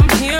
I'm here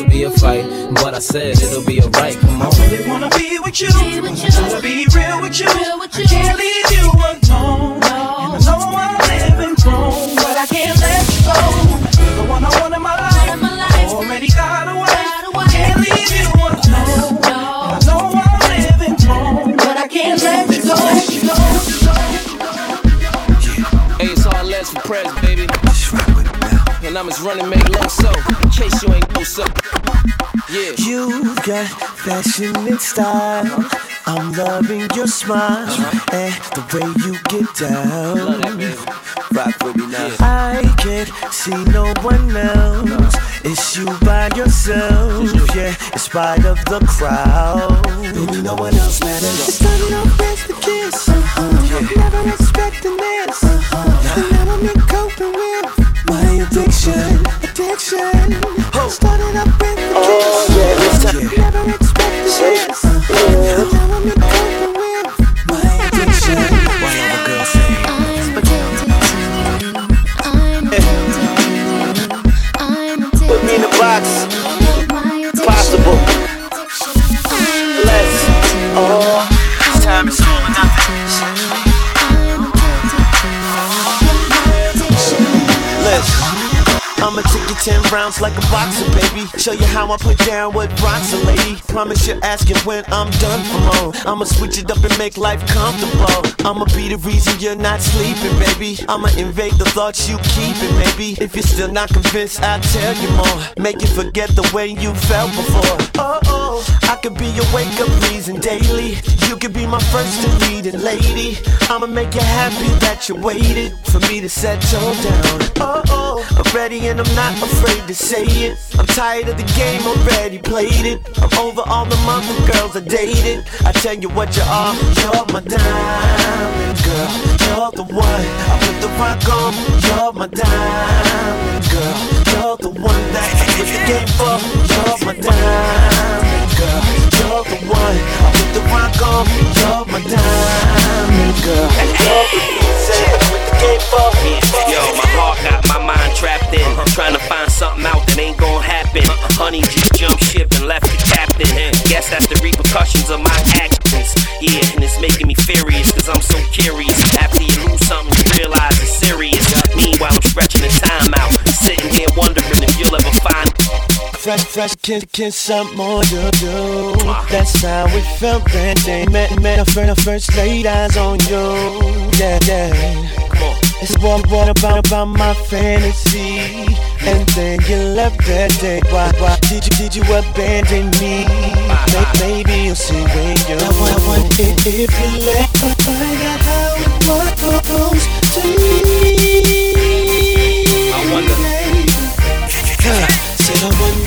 be a fight. But I said it'll be alright. Come on. I really wanna be with you. Be with you. Wanna be real with you. Real with you. I can't leave you alone. No. And I know I'm living wrong, but I can't let you go. The one I want in my life. My life. Already got away. Can't leave you alone. No. And I know I'm living wrong, but I can't let you go. Hey, it's all less for press, baby. And I'm as running make low so, in case you ain't know so. Yeah. You got fashion and style. I'm loving your smile uh-huh. and the way you get down. Love that, baby. Rock with me now. I can't see no one else. It's you by yourself, yeah, in spite of the crowd. Baby, no one else matters. It started off as the kiss. Uh-huh. Yeah. Never expecting this. Uh-huh. And now I'm in coping with my addiction. Addiction. Oh. Started up with the oh, yeah, time. Never expected this. Uh-huh. Now I'm you 10 rounds like a boxer, baby. Show you how I put down what rocks a lady. Promise you're asking when I'm done for more. I'ma switch it up and make life comfortable. I'ma be the reason you're not sleeping, baby. I'ma invade the thoughts you keeping, maybe. If you're still not convinced, I'll tell you more. Make you forget the way you felt before. Oh, oh, I could be your wake up reason daily. You could be my first to and leading lady. I'ma make you happy that you waited for me to settle down. Oh, oh, I'm ready and I'm not afraid to say it. I'm tired of the game, already played it. I'm over all the mother girls I dated. I tell you what you are, you're my diamond girl. You're the one I put the rock on. You're my diamond girl. You're the one that I put the game for. You're my diamond girl. You're the one I put the rock on. You're my diamond girl. You're the reason I put the game for. Yo, my heart got my mind trapped in. I'm trying to find something out that ain't gonna happen. Uh-uh. Honey just jumped ship and left the captain. Guess that's the repercussions of my actions. Yeah, and it's making me furious, cause I'm so curious. After you lose something, you realize it's serious. Meanwhile, I'm stretching the time out. Sitting here wondering if you'll ever Fresh, fresh, kiss, kiss some more you do. That's how it felt that day. Met, met, our first, our first laid eyes on you. Yeah, yeah. It's what, what about, about my fantasy? And then you left that day. Why, why did you, did you abandon me? Maybe you'll see when you're older. If you let me find out how it was supposed to be.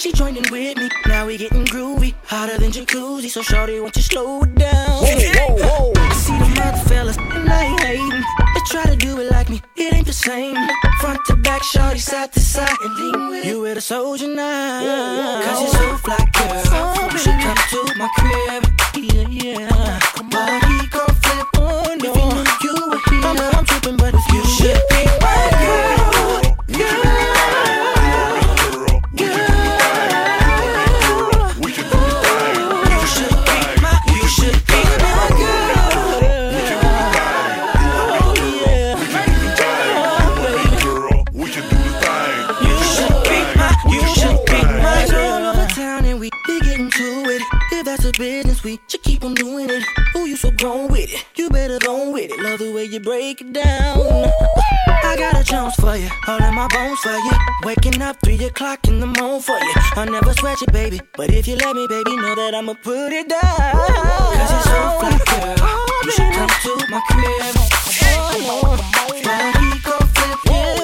She joining with me. Now we getting groovy. Hotter than jacuzzi. So shorty, won't you slow down? Whoa, whoa, whoa. I see the mother fellas, and I ain't hating. They try to do it like me. It ain't the same. Front to back, shorty, side to side. And lean with you with a soldier now. Cause you're so fly, girl. Oh, she come to my crib. Yeah, yeah. Come on, he gon' flip on you. If he knew you were here, I'm, I'm tripping, but if you should be mine. you break it down. I got a Jones for you, all in my bones for you. Waking up three o'clock in the morning for you. I'll never sweat you, baby, but if you let me, baby, know that I'ma put it down. Cause it's so fly, girl. You should come to my crib. Oh, oh, oh, oh, oh,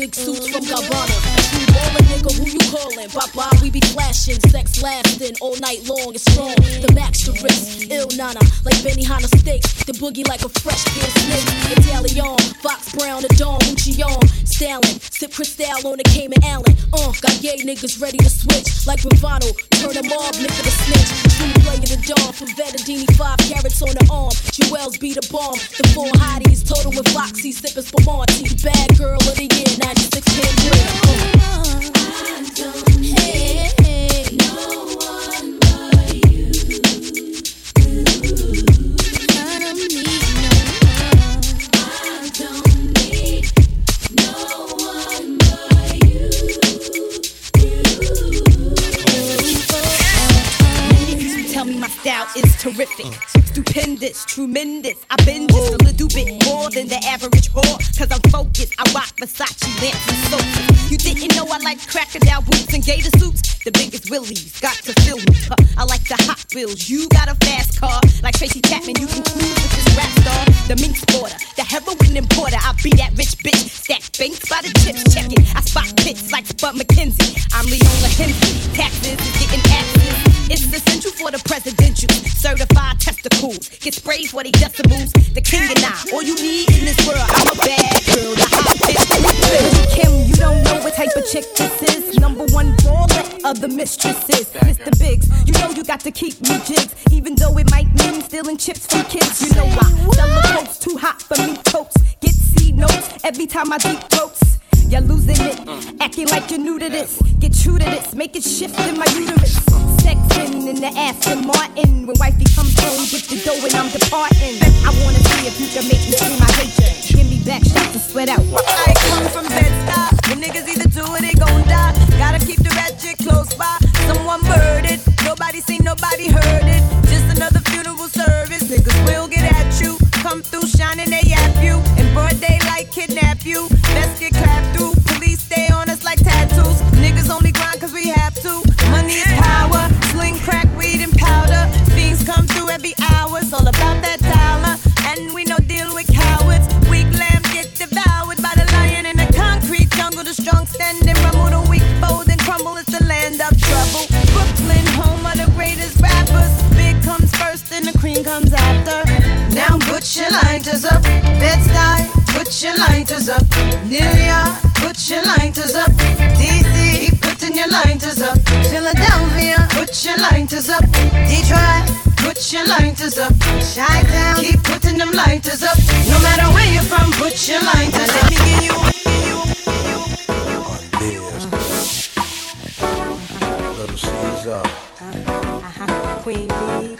jig suits from Gabbana. We ballin', nigga, who you callin'? Bye bye, we be flashing, sex lasting all night long. It's strong, the max to risk boogie like a fresh pair of snakes. Medallion, Fox Brown, the Dawn, on, Stalin, sip Cristal on the Cayman Allen. Uh, got gay niggas ready to switch like Bravado. Turn them off, nigga the snitch. True play in the dawn from Vettadini, five carats on the arm. Jewels beat a bomb. The four hotties, total with Foxy, sipping Spumante. Bad girl of the year, 96 Cambria. Uh. Hey. Style is terrific. Stupendous, tremendous. I've been just a little bit more than the average whore. Cause I'm focused. I rock Versace lamps and sofas. You didn't know I like crocodile boots and gator suits? The biggest willies got to fill me. I like the Hot Wheels. You got a fast car. Like Tracy Chapman, you can cruise with this rap star. The mink sporter, the heroin importer. I be that rich bitch. Stack banks by the chips. Check it. I spot pits like Spuds MacKenzie. I'm Leona Helmsley. Taxes is getting axes. It's essential for the presidential. Certified testicles. Get sprayed for they decimals. The king and I. All you need in this world. I'm a bad girl. The hot bitch. Kim, you don't know what type of chick this is. Number one baller of the mistresses. Mr. Biggs, you know you got to keep me jigs. Even though it might mean stealing chips from kids. You know why? Sell the coats too hot for me totes. Get C notes every time I deep throats. You're losing it, acting like you're new to this. Get true to this, make it shift in my uterus. Sexing in the Aston Martin. When wifey comes home, get the dough and I'm departing. I wanna see if you can make me I hate you. Give me back shots and sweat out. I come from Bed-Stuy. When niggas either do it, they gon' die. Gotta keep the ratchet close by. Someone murdered, nobody seen, nobody heard it. Just another funeral service. Niggas will get at you. Come through shining, they yap you. Broad daylight, kidnap you. Best get clapped through. Police stay on us like tattoos. Niggas only grind cause we have to. Money is power. Sling, crack, weed, and powder. Fiends come through every hour. It's all about that dollar. And we no deal with cowards. Weak lamb get devoured by the lion in the concrete jungle. The strong standing rumble. The weak fold and crumble. It's the land of trouble. Brooklyn, home of the greatest rappers. Big comes first and the cream comes after. Now put your lighters up. Bed-Stuy, put your lighters up. New York, put your lighters up. DC, keep putting your lighters up. Philadelphia, put your lighters up. Detroit, put your lighters up. Chi-Town, keep putting them lighters up. No matter where you're from, put your lighters up. Let me get you. Little C's up. Uh-huh. Queen Bee.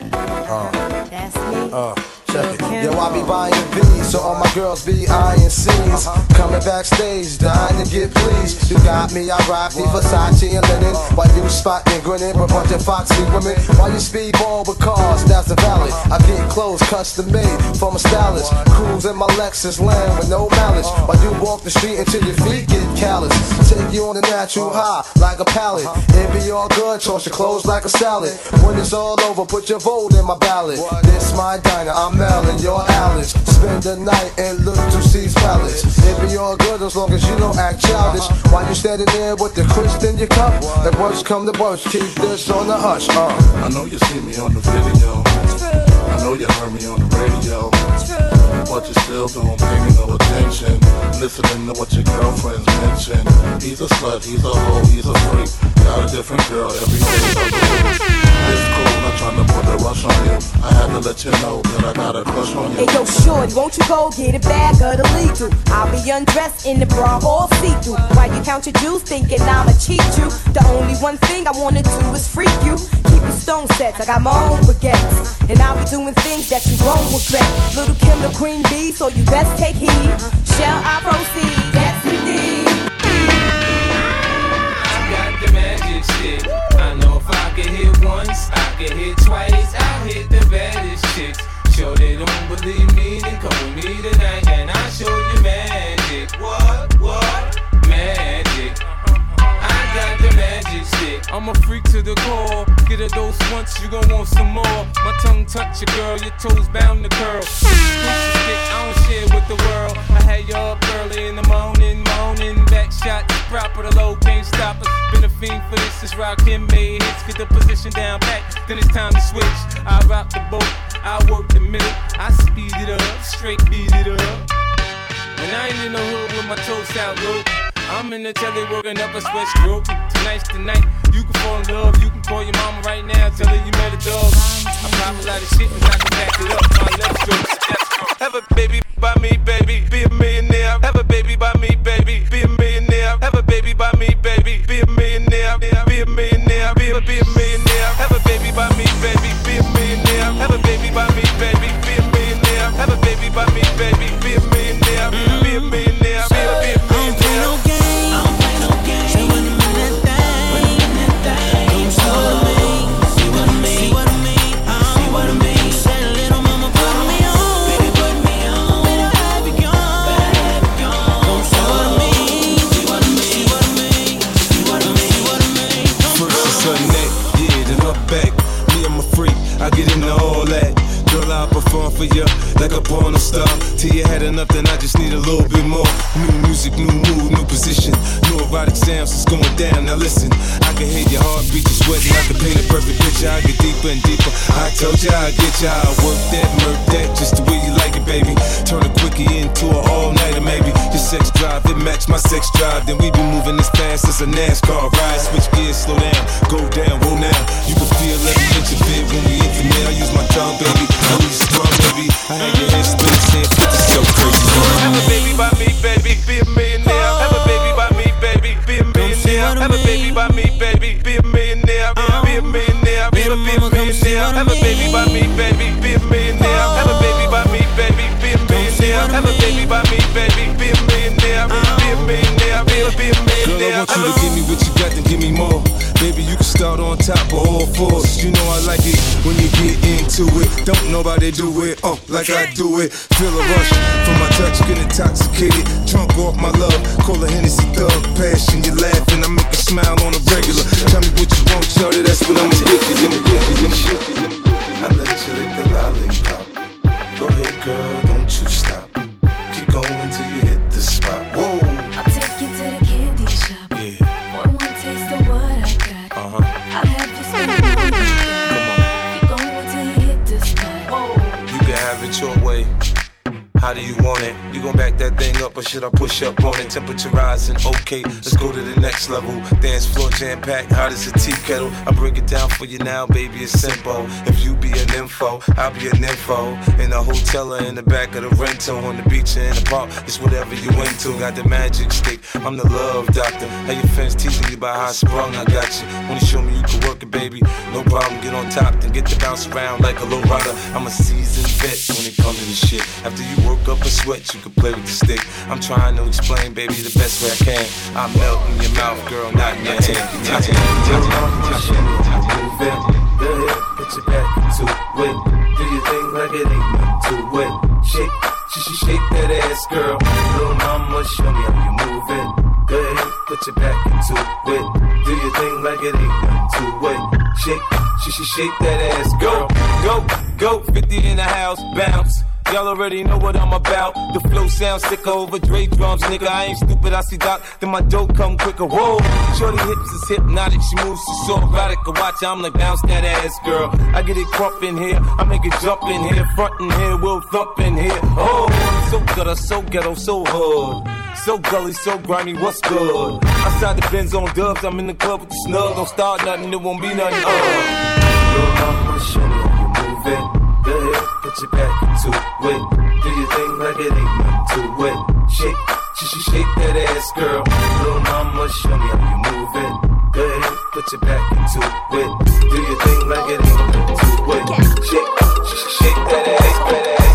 Uh, That's me. uh, check it. Yo, I be buying V's, so all my girls be eyeing C's. Coming backstage, dying to get pleased. You got me, I rock me, Versace and linen. While you spotting, grinning with a bunch of foxy women. While you speedball with cars, that's the valid. I get clothes custom made from a stylist. Cruise in my Lexus land with no malice. While you walk the street until your feet get callous. Take you on a natural high, like a pallet. It be all good, toss your clothes like a salad. When it's all over, put your vote in my ballot. This my diner, I'm Melon, your Alice. Spend the night and look to C's palace. It be all good as long as you don't act childish. While you standing there with the crisp in your cup. The worst come the worst, keep this on the hush. Uh. I know you see me on the video. I know you heard me on the radio. But you still don't pay me no attention. Listening to what your girlfriends mention. He's a slut, he's a hoe, he's a freak. Got a different girl every day. It's cool, not trying to put the rush on you. I had to let you know that I got a crush on you. Hey yo, shorty, won't you go get a bag of the lethal? I'll be undressed in the bra all see-through. While you count your juice, thinking I'ma cheat you. The only one thing I wanna do is freak you. Keep your stone sets, I got my own baguettes. And I'll be doing things that you won't regret. Little Kim the queen bee, so you best take heed. Shall I proceed? Yes, indeed. I got the magic stick. I know if I can hit once, I can hit twice. I'll hit the baddest chicks. Sure they don't believe me, then come with me tonight and I'll show you magic. What? What? Magic. Got the magic stick. I'm a freak to the core. Get a dose once, you gon' want some more. My tongue touch your girl, your toes bound to curl. Stick, I don't share with the world. I had you up early in the morning, morning. Back shot, proper, the low can't stop us. Been a fiend for this, this rock him made hits. Get the position down back, then it's time to switch. I rock the boat, I work the minute. I speed it up, straight beat it up. And I ain't in the hood with my toes out low. I'm in the telly working up a sweat stroke. Tonight's the night. You can fall in love. You can call your mama right now. Tell her you met a dog. I pop a lot of shit and I can back it up. My left stroke. Have a baby by me, baby. Be a millionaire. Have a baby by me, baby. Be a millionaire. Have a baby by me, baby. Be a millionaire. Be a millionaire. For you like a porn star. Till you had enough, then I just need a little bit more. New music, new mood, new position. New erotic sounds, it's going down. Now listen, I can hear your heartbeat, you sweating. I can paint a perfect picture. I get deeper and deeper. I told you I get you. I work that, murk that, just the way you like it, baby. Turn a quickie into an all nighter, maybe. Your sex drive, it match my sex drive. Then we be moving as fast as a NASCAR ride. Switch gears, slow down, go down, roll now. You can feel every inch of it when we intimate. I use my tongue, baby. I use strong, baby. I had your head spinning, saying, "Put so crazy." Have a baby by me, baby, be a millionaire. Have a baby by me, baby, be a millionaire. Have a baby by me, baby, be a millionaire. Be a millionaire, be a millionaire. Have a baby by me, baby, be a millionaire. Have a baby by me, baby, be a millionaire. Have a baby by me, baby, be a millionaire. Be a millionaire, be a be a Girl, I want you to give me what you got, then give me more. Baby, you can start on top of all fours. You know I like it when you get into it. Don't nobody do it, oh, like I do it. Feel a rush from my touch, get intoxicated. Drunk off my love, call a Hennessy thug. Passion, you laughing, I make you smile on a regular. Tell me what you want, tell shorty, that's what I'ma get you. Get you, I'ma get you. I let you lick the lollipop. Go ahead, girl, your way. How do you want it? You gon' back that thing up or should I push up on it? Temperature rising, okay, let's go to the next level. Dance floor jam packed, hot as a tea kettle. I break it down for you now, baby, it's simple. If you be an info, I'll be an info. In a hotel or in the back of the rental, on the beach or in the park, it's whatever you into. Got the magic stick, I'm the love doctor. How your fans teasing you about how I sprung, I got you. Wanna show me you can work it, baby? No problem, get on top, then get to bounce around like a low rider. I'm a seasoned vet when it comes to this shit. After you work up a sweat, you can play with the stick. I'm trying to explain, baby, the best way I can. I melt in your mouth, girl, not in your hand. move it. Go ahead, put your back into it. Do your thing like it ain't nothing to it. Shake, she shake that ass, girl. Little mama, show me how you move it. Go ahead, put your back into it. Do your thing like it ain't nothing to it. Shake, she shake that ass, Go, go, go, 50 in the house, bounce. Y'all already know what I'm about. The flow sounds sicker over Dre drums, nigga. I ain't stupid, I see Doc, then my dope come quicker. Whoa, shorty hips is hypnotic, she moves, she's so erotic. I watch, I'm like, bounce that ass, girl. I get it crump in here, I make it jump in here, front in here, we'll thump in here. Oh, so good, I'm so ghetto, so hood. So gully, so grimy, what's good? Outside the Benz on dubs, I'm in the club with the snug. Don't start nothing, it won't be nothing. Uh. You move it. Put your back into it. Do your thing like it ain't nothing to it. Shake, sh- sh- shake that ass, girl. Little mama, show me how you move it. Go ahead, put your back into it. Do your thing like it ain't nothing to it. Shake, sh- sh- shake ass, that ass, that ass.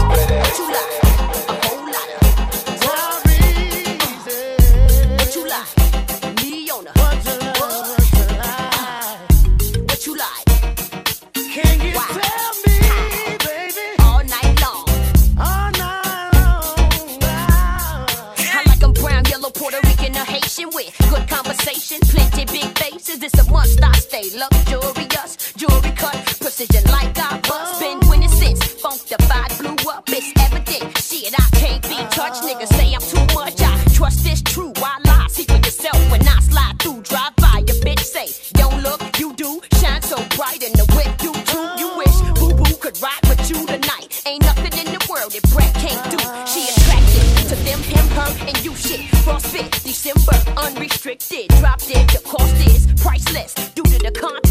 Must. I stay luxurious, jewelry cut, precision like I bust. Been winning since Funkdafied blew up. It's evident. Shit, I can't be touched. Niggas say I'm too much. I trust this true. I lie? See for yourself when I slide through. Drive by your bitch. Say, don't look, you do. Shine so bright in the whip. You too. You wish Boo Boo could ride with you tonight. Ain't nothing in the world that Brett can't do. She attracted to them, him, her, and you shit. Frostbit, December, unrestricted. Drop dead. Priceless. Due to the content,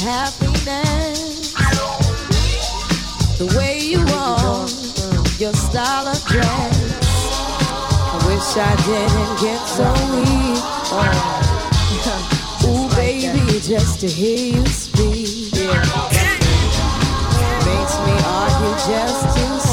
happiness. The way you are, your style of dress. I wish I didn't get so weak. Oh. Ooh, baby, just to hear you speak yeah. makes me argue just to.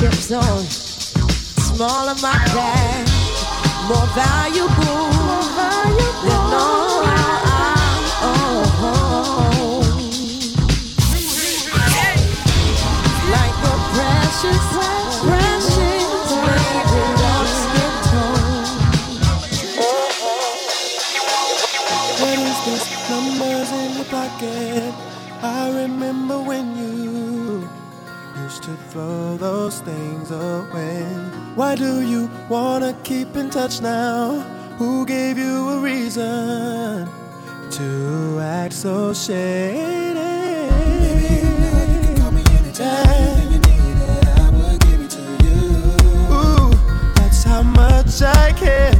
Tips on. Smaller my path, more valuable, more valuable. than all I own. Like a precious. throw those things away. Why do you wanna keep in touch now? Who gave you a reason to act so shady? Baby, you can call me anytime. Anything you needed, I would give it to you. Ooh, that's how much I care.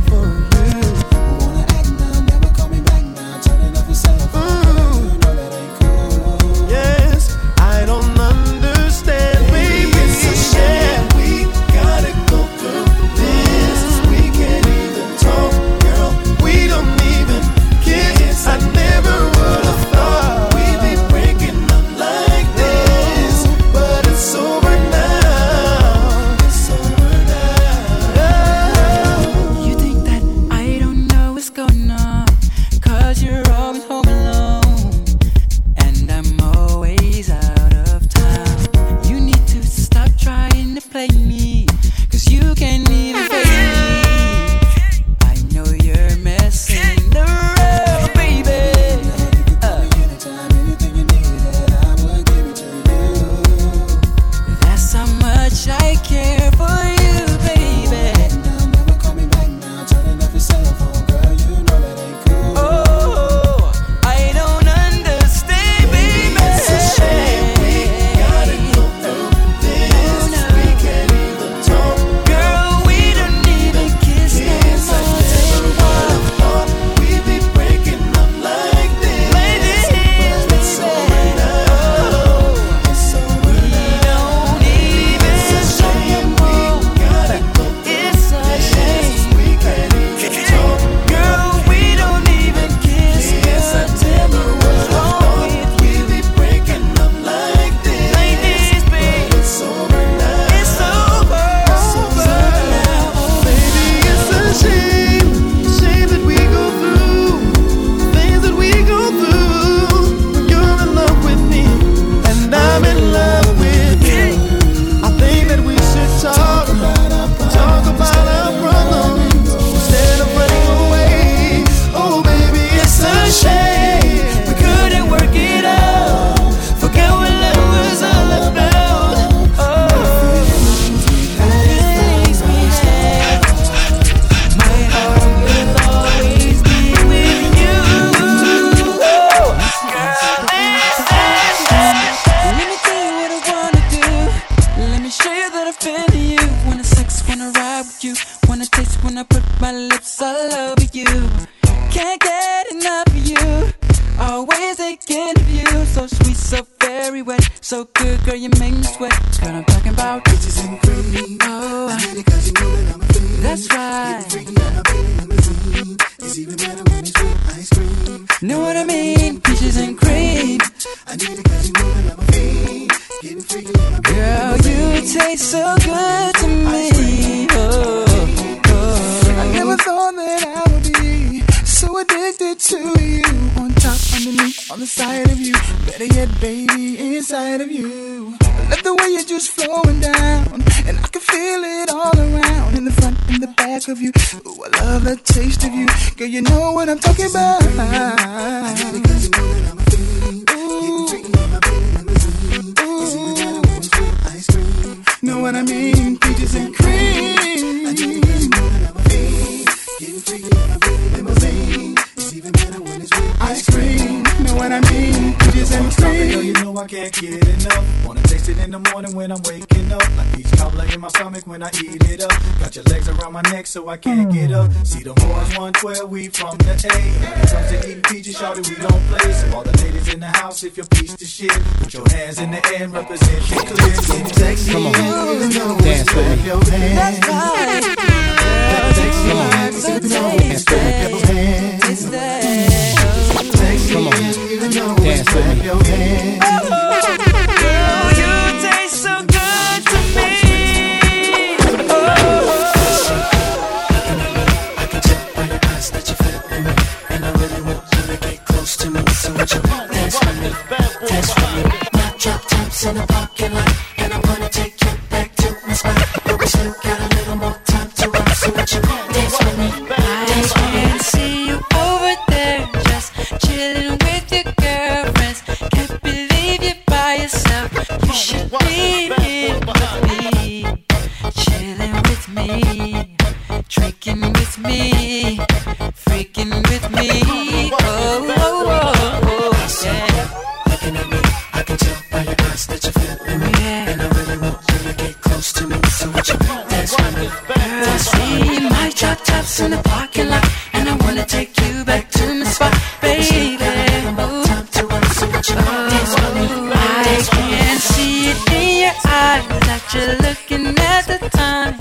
that you're looking at the time.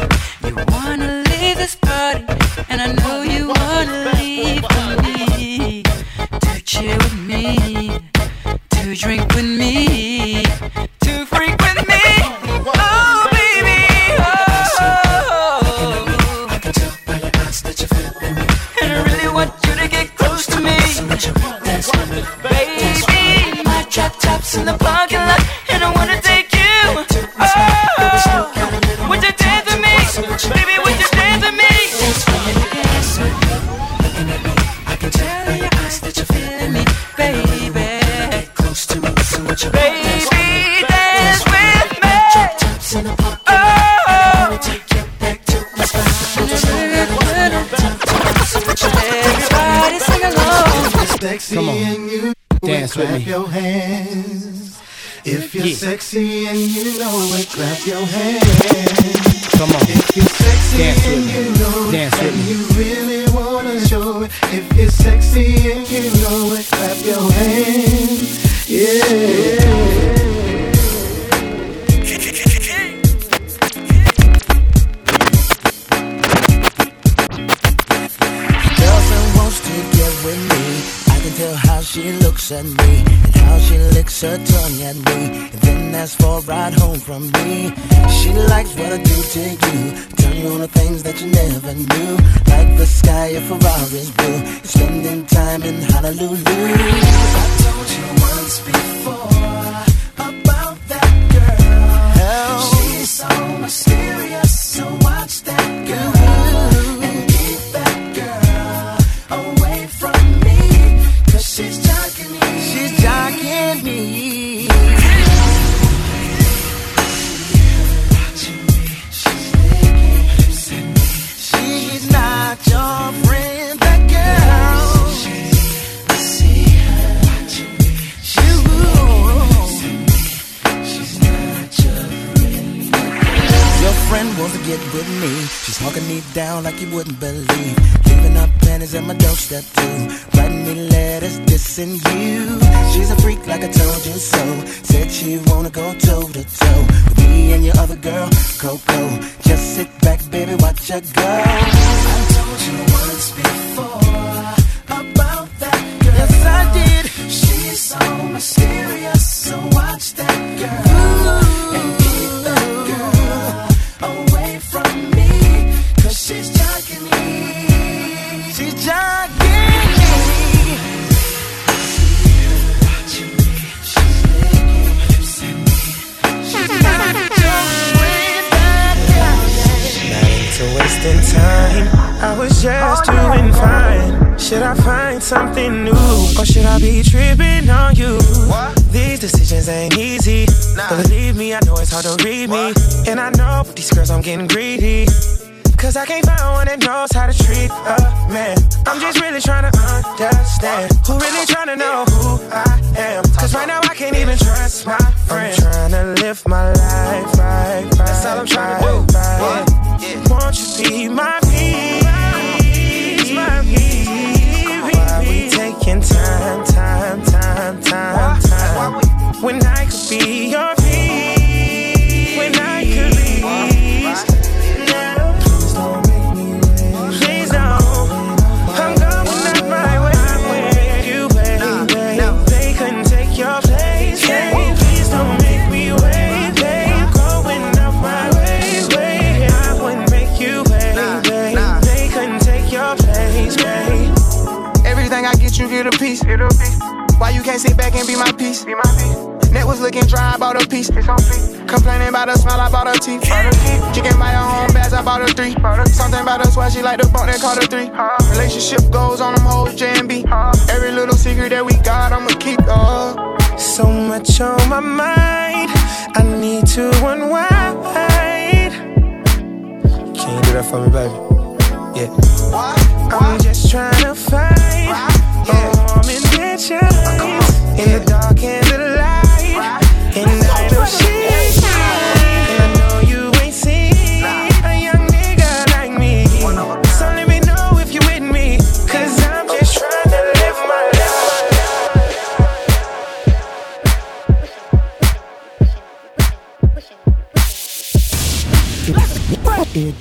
You wanna leave this party, and I know you wanna leave for me. To chill bought a piece. Complaining about her smile, I bought a teeth. She can buy her own bags, I bought a three. Something about her swag, she like the bump that caught her three. Relationship goes on them hoes, J and B. Every little secret that we got, I'ma keep. Oh. So much on my mind, I need to unwind. Can you do that for me, baby? Yeah. I'm just trying to find yeah. warm intentions in the dark and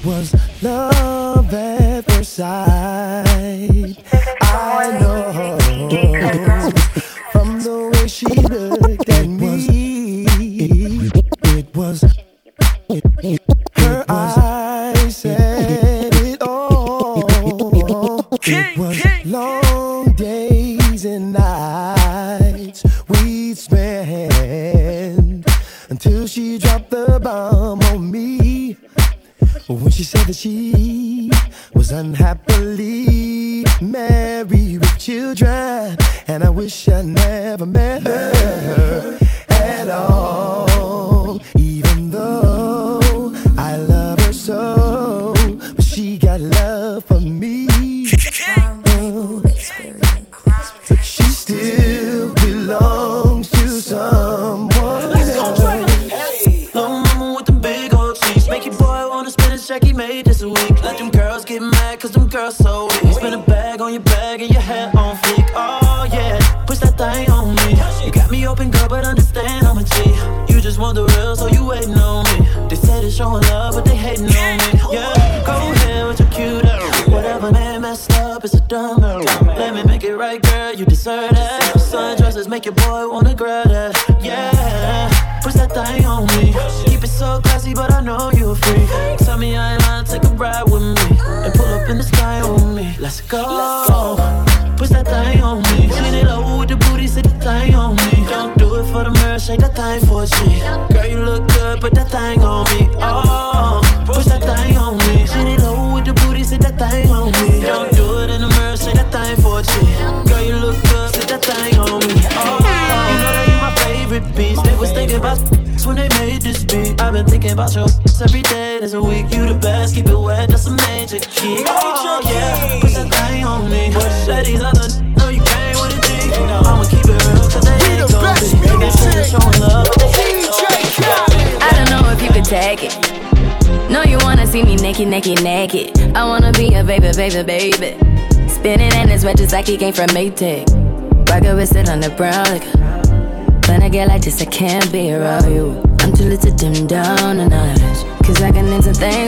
was It's like he came from Maytag. Rocket with sit on the brown. Like, when I get like this, I can't be around you. I'm too lit to dim down the night. Cause I can into things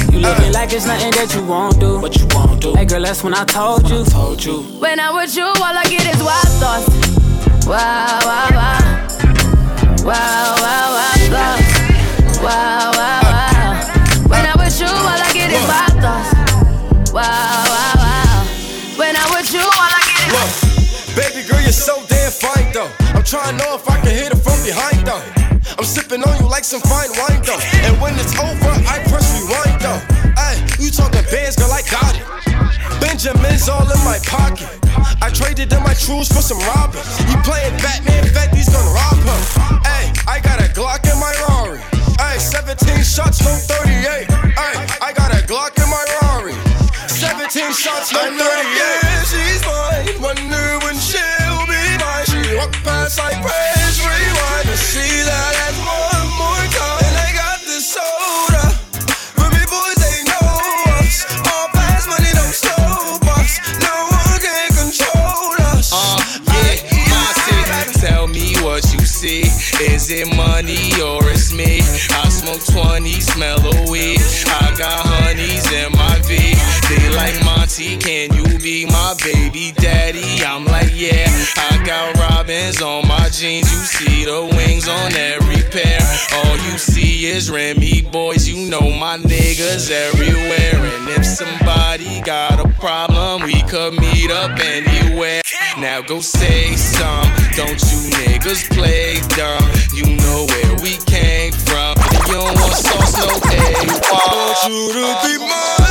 You looking like it's nothing that you won't do. What you won't do. Hey girl, that's when I told you. Told you. When I'm with you, all I get is wild thoughts. Wow, wow, wow. Wow, wow, wow, thoughts. Wow, wow, wow. When I'm with you, all I get is wild thoughts. Wow, wow, wow. When I'm with you, all I get is Look, baby girl, you're so damn fine though. I'm trying to know if I can hit it from behind though. I'm sipping on you like some fine wine though. And when it's over, I press rewind though. Hey, you talking bands, girl, I got it. Benjamin's all in my pocket. I traded in my trues for some Robins. You playing Batman, Fetty's gonna rob him. Hey, I got a Glock in my Rari. Ay, 17 shots, no 38. Ay, I got a Glock in my Rari. 17 shots, no 38. Yeah, she's mine. Wonder when she'll be mine. She walk past like press Is it money or it's me? I smoke 20, smell of weed. I got honeys in my V. They like Monty, can you be my baby daddy? I'm like, yeah. I got robins on my jeans. You see the wings on every pair. All you see is Remy boys. You know my niggas everywhere. And if somebody got a problem, we could meet up anywhere. Now go say some. Don't you niggas play dumb? You know where we came from. You don't want sauce, no egg. want you to be mine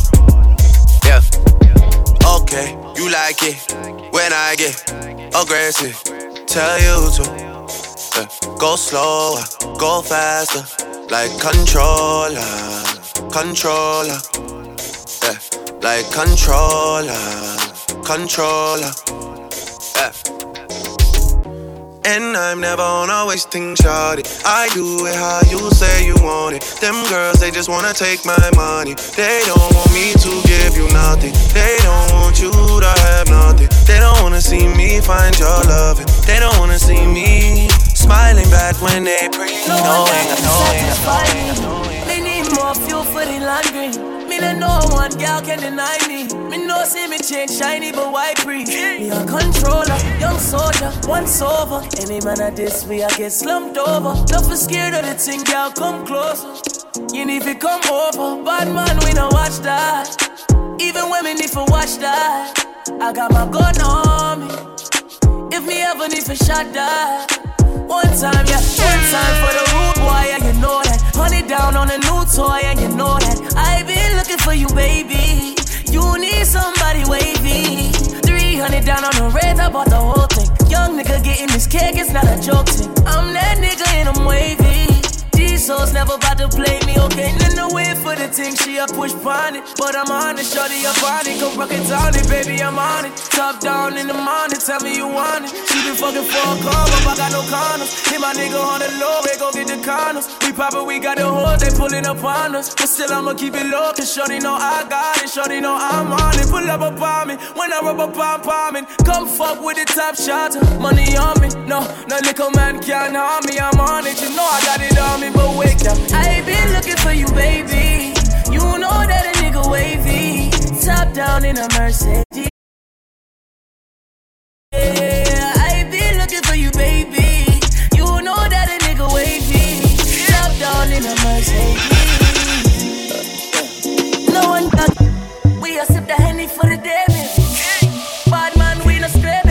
Okay, you like it when I get aggressive. Tell you to yeah. go slower, go faster, like controller, controller. Yeah, like controller, controller. And I'm never on a wasting shawty. I do it how you say you want it. Them girls, they just wanna take my money. They don't want me to give you nothing. They don't want you to have nothing. They don't wanna see me find your loving. They don't wanna see me smiling back when they pre knowing, knowing, knowing. Me need more fuel for the laundry. Let no one girl can deny me. Me no see me change shiny, but why pre? Me a controller, young soldier, once over. Any man at this way, I get slumped over. Don't be scared of the thing, girl, come closer. You need to come over, bad man, we don't watch that. Even women need to watch that. I got my gun on me. If me ever need to shot that. One time, yeah, one time for the rude boy, yeah, you know that. Honey down on a new toy, and you know that. I've been looking for you, baby. You need somebody wavy. 300 down on the red, I bought the whole thing. Young nigga getting this cake, it's not a joke thing. I'm that nigga and I'm wavy. Hoes never about to play me, okay? In the way for the thing, she a push pon it. But I'm on it, shorty up on it. Go rock it down it, baby, I'm on it. Top down in the morning, tell me you want it. She been fucking for a call, but I got no condoms. Hit my nigga on the low, they go get the condoms. We poppin', we got the hoes, they pullin' up on us. But still, I'ma keep it low, cause shorty know I got it. Shorty know I'm on it. Pull up upon me when I rub up on palming. Come fuck with the top shot, money on me. No, no little man can't harm me, I'm on it. You know I got it on me, but wake up. I been looking for you, baby. You know that a nigga wavy. Top down in a Mercedes. Yeah, I been looking for you, baby. You know that a nigga wavy. Top down in a Mercedes. No one. We a sip the for the we no baby.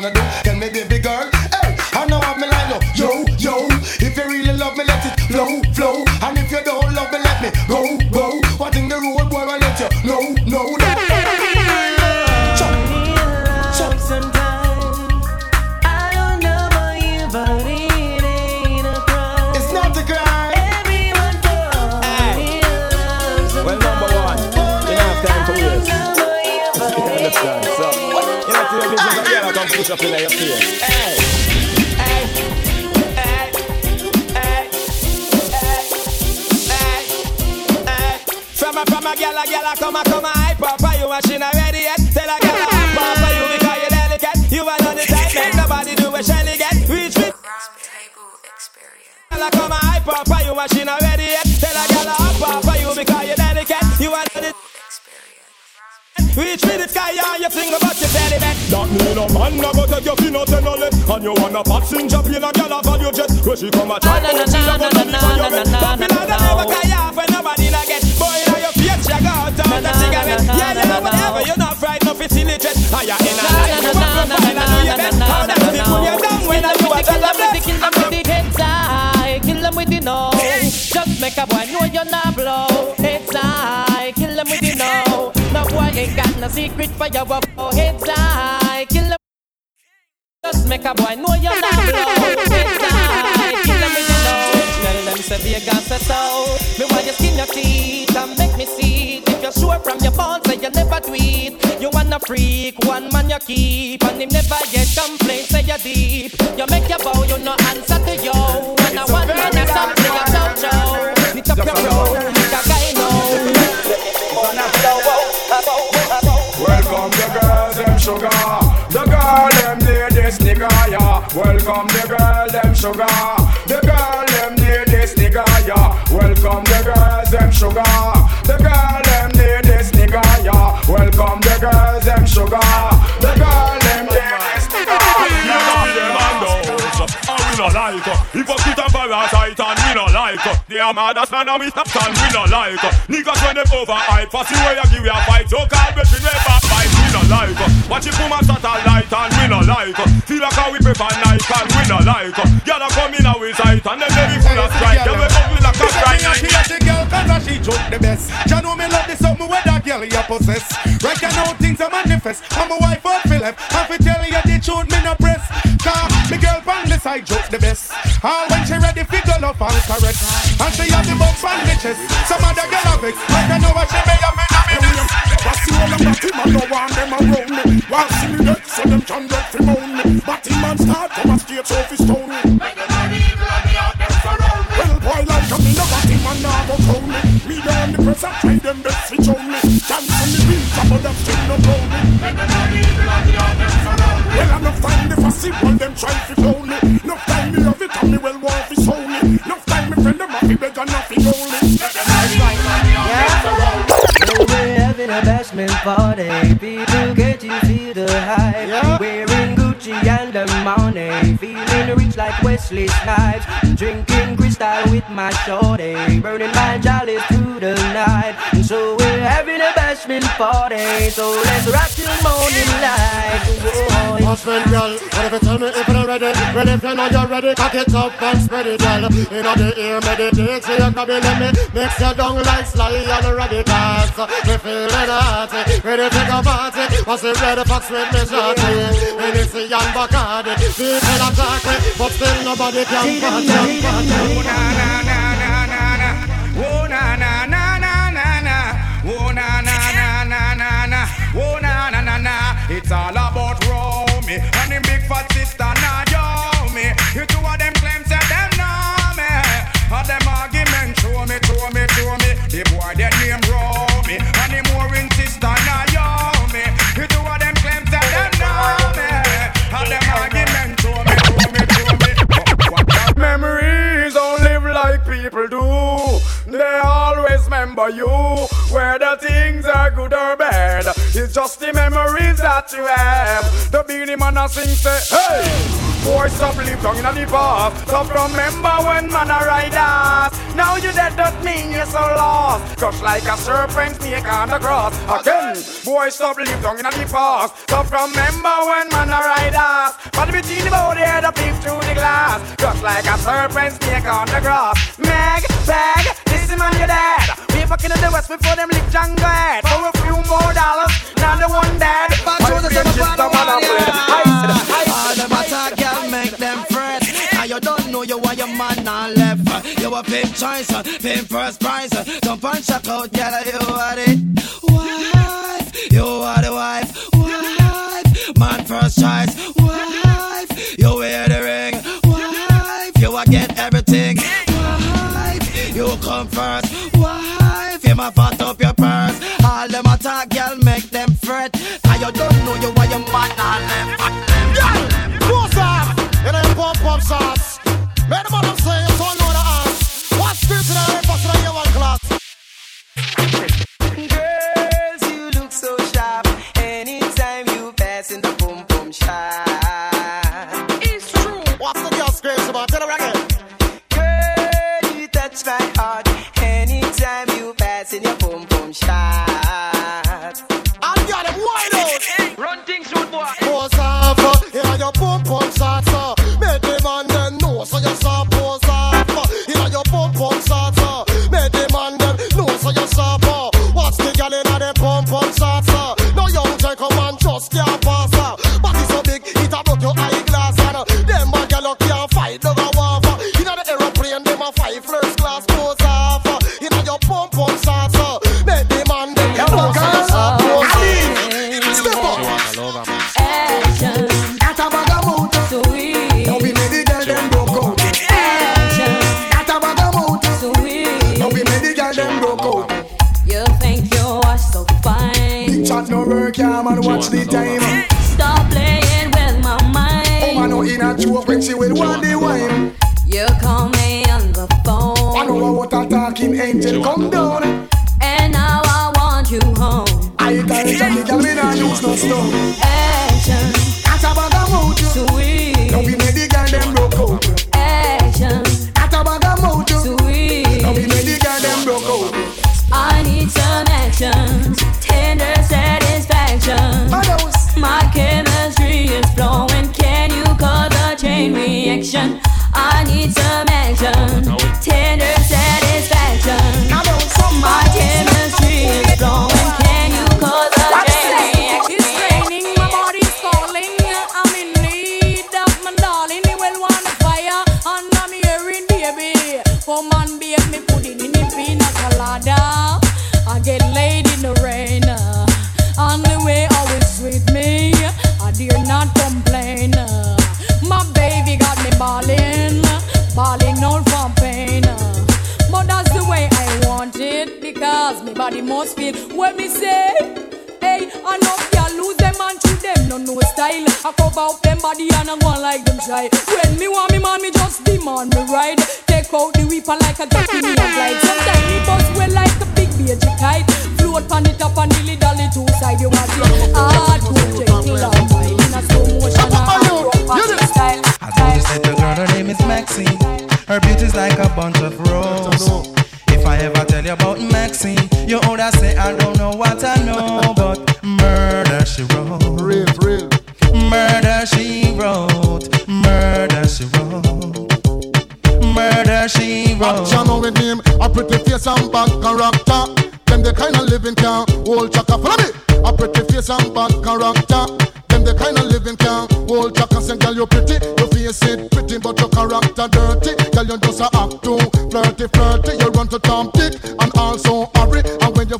Wanna do. Of girl, I come push up in your face. Hey, hey, hey, hey, hey, hey. From a, from a girl, a girl, a come a, come a hype up for you not ready yet. Tell a girl a hype up for you because you delicate. You are not the type, make nobody do what Shelly get. Reach me. Girl, a come a hype up for you not ready yet. Tell a girl a hype up for you because you delicate. You are not the Reach for the sky and you think about your belly back. That mean a man a go take your out and all it And you wanna passenger plane a gal a value jet Where she come a try Na, na, but she na, a go na, to na, live on your bed But me not never carry off when nobody not get Boy, now your face you go out on the cigarette. Yeah, yeah, whatever, you're not frightened of it's illiterate Are ah, you in a life, you a profile and do your best How that's the pull you down when a Kill them with the, better kill them with the heads high, kill them with the no. Just make a boy know you're not blow. Heads high, ain't got no secret for your blow. Heads high, kill them. Just make a boy know you're not blow. Heads high, kill them with no. Tell them say Vegas say so. Me want you skin your teeth and make me see it. If you're sure from your bones say you never it. You wanna freak, one man you keep, and him never yet complaints Say you're deep. You make your bow, you no answer to yo. Welcome the girl, them sugar. The girl, them need this nigga, yeah. Welcome the girls, them sugar. The girl, them need this nigga, yeah. Welcome the girls, them sugar. The girl, them need this nigga, them we no like uh. Hypocrite and parasite and we no like uh. They are mad as man and we stop and we no like uh. Niggas when they over hype, pass where you give you a fight. So call me between never fight, no like uh. Watch it from a satellite and we no like uh. Feel like how we prefer night and we no like uh. Y'all come in our sight and then they full of strike. Then we with like a strike. Me a the girl cause she joke the best Ya know me love the something where that girl you possess Right now things are manifest I'm a wife for left I fi tell you the truth me no press Cause me girl from the side joke the best All when she ready fi go up and correct And she have the box on the chest Some other girl have vex Like I know what she may have been a me What's the whole of that him and no want them around me. While see me dead so them can get fi moan me him man start from a state so fi stone. Me Well boy like a me no him and now go crown me Me down the press I try them best fi show me. Dance on the beat but that still no blow me. Well enough time the fussy one them try fi clone me. Enough time me love it and me well want fi show me. Enough time me friend them a fi beg and a fi hold a bashment party. People, can't you feel the hype? Wearing Gucci and the money. Feeling rich like Wesley Snipes. Drinking Cristal with my shorty. Burning my jollies through the night. And so we're having a bashment party. So let's rock till morning light. Whoa. Husband, girl, if you tell me if you're ready? Ready if you know you're ready, cock it up and spread it, girl. In the ear, meditate, so you can be let me mix you down like sly and ready dance. Me feeling hot, ready to go party. Was it ready for with me shorty? And it's a young Bacardi, people attack me, but still nobody can party. Oh na na na na na na. Oh na na na na na na. Oh na na na na na na. Oh na na na na. It's all about Romy and them big fat sister Naomi. People do. Remember you. Whether things are good or bad, it's just the memories that you have. The Beenie Man a sing say, hey. Boy, stop live down in the past. Stop remember when man a ride us. Now you dead, that mean you're so lost. Crush like a serpent snake on the cross. Again, boy, stop live down in the past. Stop remember when man a ride us. But between the body head up peep through the glass. Crush like a serpent snake on the grass. Meg, bag, this is man your. We in the west before them lick Django head. For a few more dollars, now the one dead. My friend just a man of bread. I said, I All them attack, girl, make them fret. Now you don't know you are your man on left. You a pimp choice, pimp first prize. Jump and check out, girl, you are it. Wife, you are the wife. Wife, man first choice. Wife, you wear the ring. Wife, you a get everything. Wife, you come first.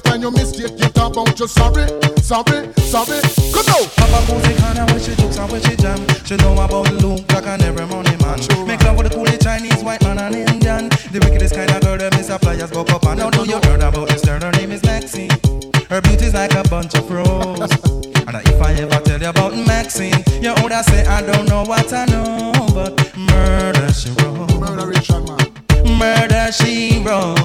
find your mistake, you talk about your sorry, sorry, sorry. Come now. Papa Cooley kinda when she jokes and when she jam. She know about Luke Black and every money man. Sure. Make love with a coolie Chinese, white man and Indian. The wickedest kind of girl that Miss Flyers go up and now do you heard about this girl? Her name is Maxine. Her beauty's like a bunch of rose. and if I ever tell you about Maxine, you would say I don't know what I know, but murder she wrote. Murder, Richard, man. Murder she wrote.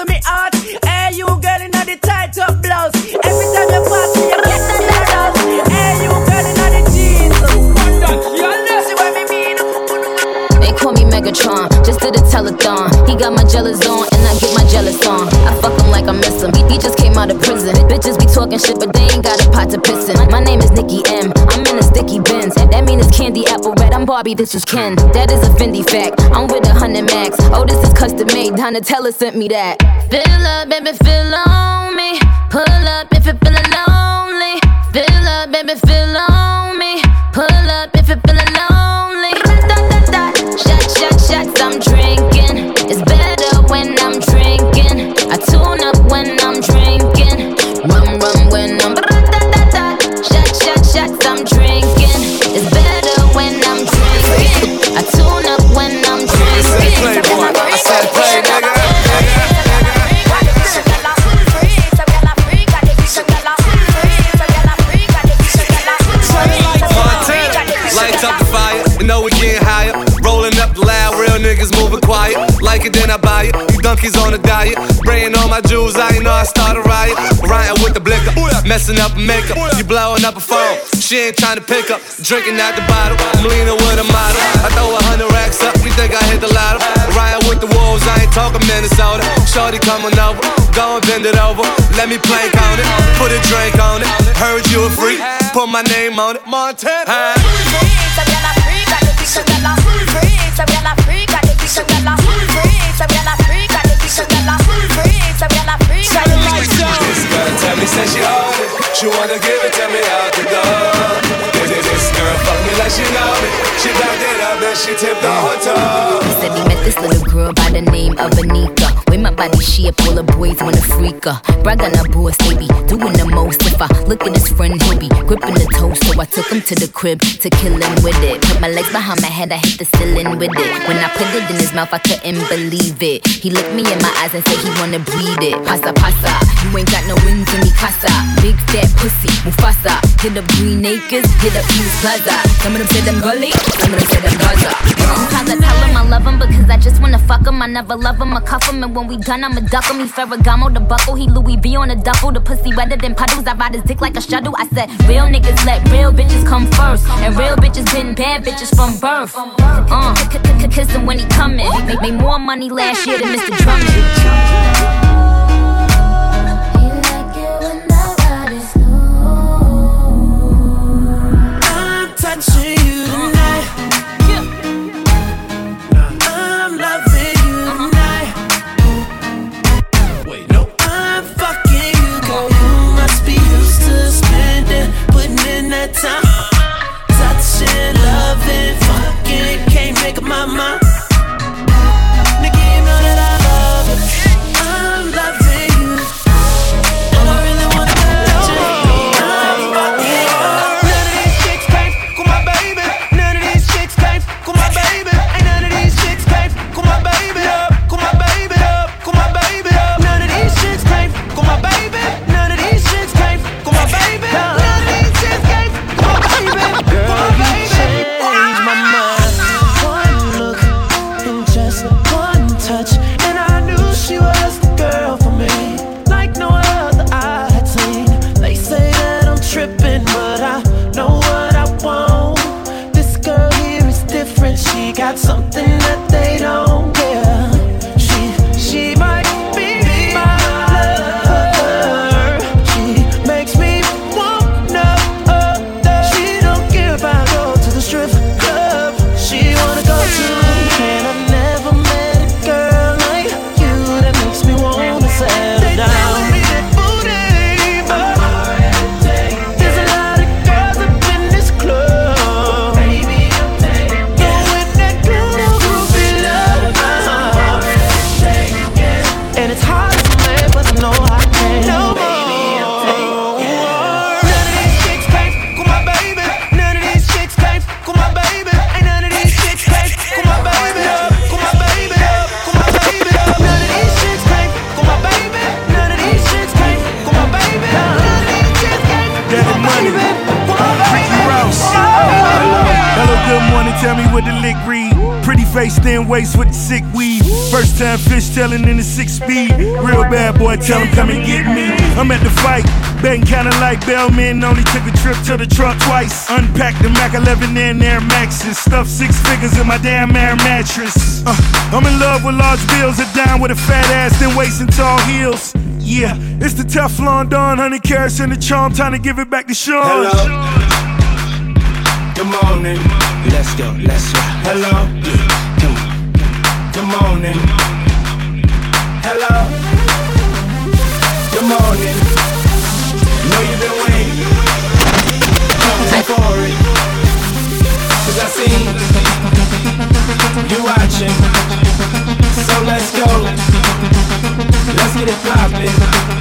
To me heart. Hey, you girl in the tight up blouse, every time you pass me, you get me aroused. Hey, you girl in the jeans, see what me mean? They call me Megatron, just did a telethon. He got my jealous on, and I get my jealous on. I fuck him like I miss him. He, just came out of prison. Bitches be talking shit, but they ain't got a pot to piss in. My name is Nicki M. I'm in a sticky Benz. Candy apple red. I'm Barbie, this is Ken. That is a Fendi fact. I'm with a hundred max. Oh, this is custom made. Donatella sent me that. Fill up, baby, fill on me. Pull up if you're feeling lonely. Buy it. You donkeys on a diet. Spraying all my jewels, I ain't know I start a riot. Riding with the blicker, messing up a makeup. You blowing up a phone. She ain't trying to pick up. Drinking out the bottle. I'm leaning with a model. I throw a hundred racks up. You think I hit the lotto? Riding with the wolves, I ain't talking Minnesota. Shorty coming over. Go and bend it over. Let me plank on it. Put a drink on it. Heard you a freak. Put my name on it. Montana. This girl tell me say she on it. She wanna give it to me out the door. This, this girl fuck me like she. She backed it up and she tipped the whole toe. This little girl by the name of Anika. With my body shape, all the boys wanna freak her. Brag on her boss, they be doing the most. If I look at his friend, he'll be gripping the toast. So I took him to the crib to kill him with it. Put my legs behind my head, I hit the ceiling with it. When I put it in his mouth, I couldn't believe it. He looked me in my eyes and said he wanna breathe it. Pasa pasa, you ain't got no wings in me casa. Big fat pussy, Mufasa. Hit up Green Acres, hit up East Plaza. Of them say them gully, of them say them Gaza. Sometimes I tell him I love him because I just wanna fuck him. I never love him, I cuff him, and when we done, I'ma duck him. He Ferragamo, the buckle, he Louis V on a duffel. The pussy wetter than puddles. I ride his dick like a shuttle. I said, real niggas let real bitches come first, and real bitches been bad bitches from birth. Uh, kiss him when he coming. Made, made more money last year than Mr. Drummond. Time fish telling in the six speed. Real bad boy, tell him come and get me. I'm at the fight, betting kinda like Bellman. Only took a trip to the truck twice. Unpacked the Mac 11 and Air Maxes. Stuffed six figures in my damn air mattress. Uh, I'm in love with large bills, a dime with a fat ass, then waist and tall heels. Yeah, it's the Teflon Don, honey carats and the charm. Time to give it back to Sean. Hello. Good morning. Let's go, let's go. Hello. Good morning. Hello. Good morning. Know you've been waiting. I'm for it. Cause I see you watching. So let's go. Let's get it poppin'.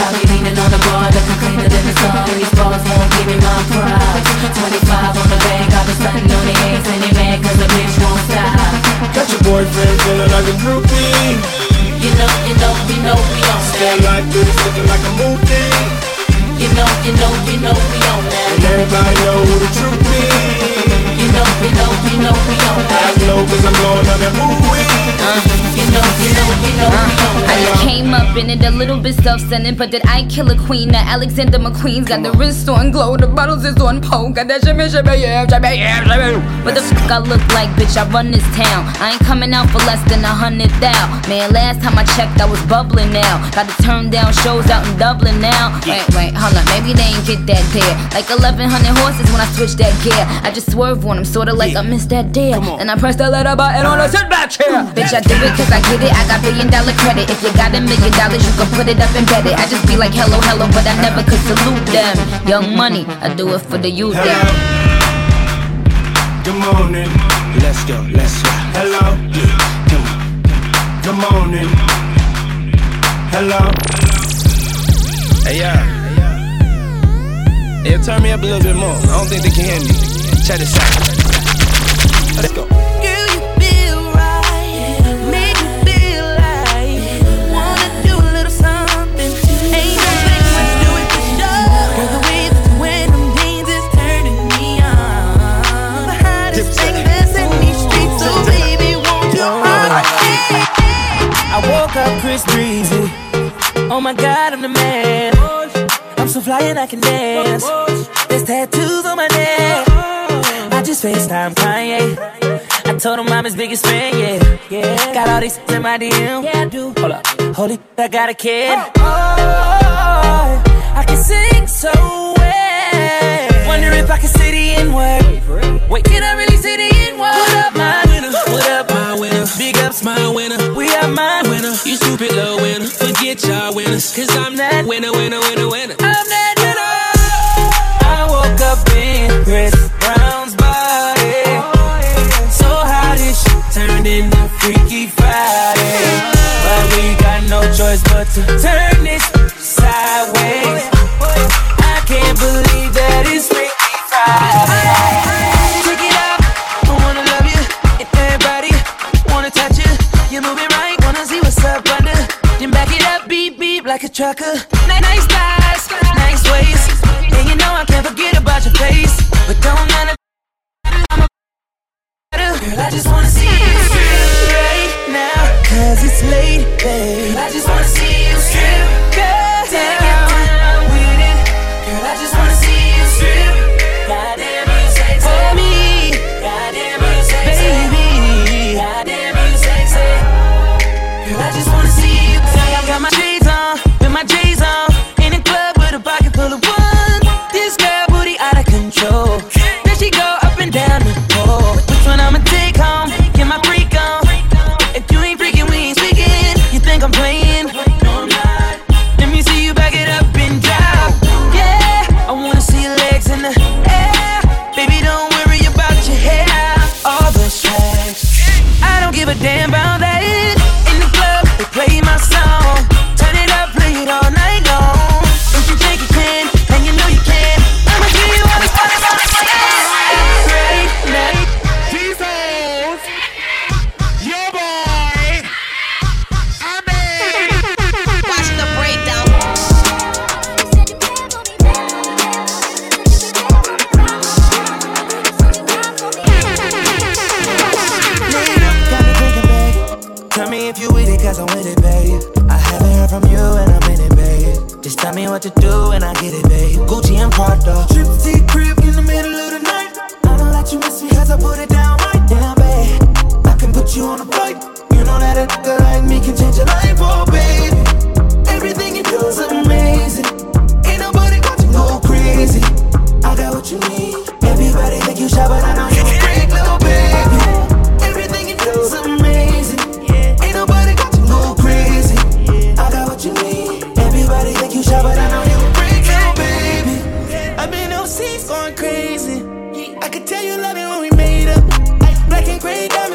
I be leaning on the bar, looking cleaner than the sun. These bars won't give me my props. 25 on the bank, I've been stunting on the eggs, and they mad cause the bitch won't stop. Got your boyfriend feeling like a groupie. You know, you know, you know we on Stay like this, looking like a movie. You know, you know, you know we on that. And everybody know who the truth is. You know, you know, you know we on that. I know cause I'm going on that movie. You know, you know, you know we on I just came up in it a little bit self-centered, but did I kill a queen? The Alexander McQueen's got the wrist on glow, the bottles is on poke, got that shimmy, shimmy, yeah, shimmy, yeah, shimmy. What the fuck I look like, bitch? I run this town. I ain't coming out for less than a hundred thou. Man, last time I checked, I was bubbling now. Got to turn down shows out in Dublin now. Wait, wait, hold on, maybe they ain't get that there. Like 1100 horses when I switch that gear. I just swerve on them, sorta like I missed that deer. And I press the letter button on the sit back chair. Bitch, I do it cause I get it. I got billion dollar credit. If you got a million dollars, you can put it up and bet it. I just be like, hello, hello, but I never could salute them. Young money, I do it for the youth. Hello. Good morning. Let's go, let's go. Hello. Good morning. Hello. Hey, yeah. Yeah, turn me up a little bit more. I don't think they can hear me. Check this out. Let's go. Make me feel like wanna do a little something. Ain't no thing, let's do it for sure. With the wind when them beans is turning me on. The highest thing has these streets, so maybe won't you write? I woke up Chris Breezy. Oh my god, I'm the man. So fly and I can dance. There's tattoos on my neck. I just FaceTime Kanye. I told him I'm his biggest fan, yeah. yeah. Got all these in my DM. Yeah, I do. Hold up. Holy, I got a kid. Oh, I can sing so well. Wonder if I can say the N word. Wait, can I really say the N word? What up, my winner? What up, my winner? Big ups, my winner. We are my winner. You stupid little winner. Forget y'all winners. Cause I'm that winner, winner, winner, winner. I'm that winner. I woke up in Chris Brown's body. So how this shit turned into Freaky Friday. But we got no choice but to turn this sideways. Like a trucker. Nice, thighs, nice waist, and you know I can't forget about your face. But don't none of Girl, I just wanna see you strip right now. Cause it's late, babe. I just wanna see you strip. Girl, take what to do and I get it, babe. Gucci and Prada. Trip to crib in the middle of the night. I don't let you miss me cause I put it down right down, babe. I can put you on a flight. You know that a nigga like me can change your life, oh,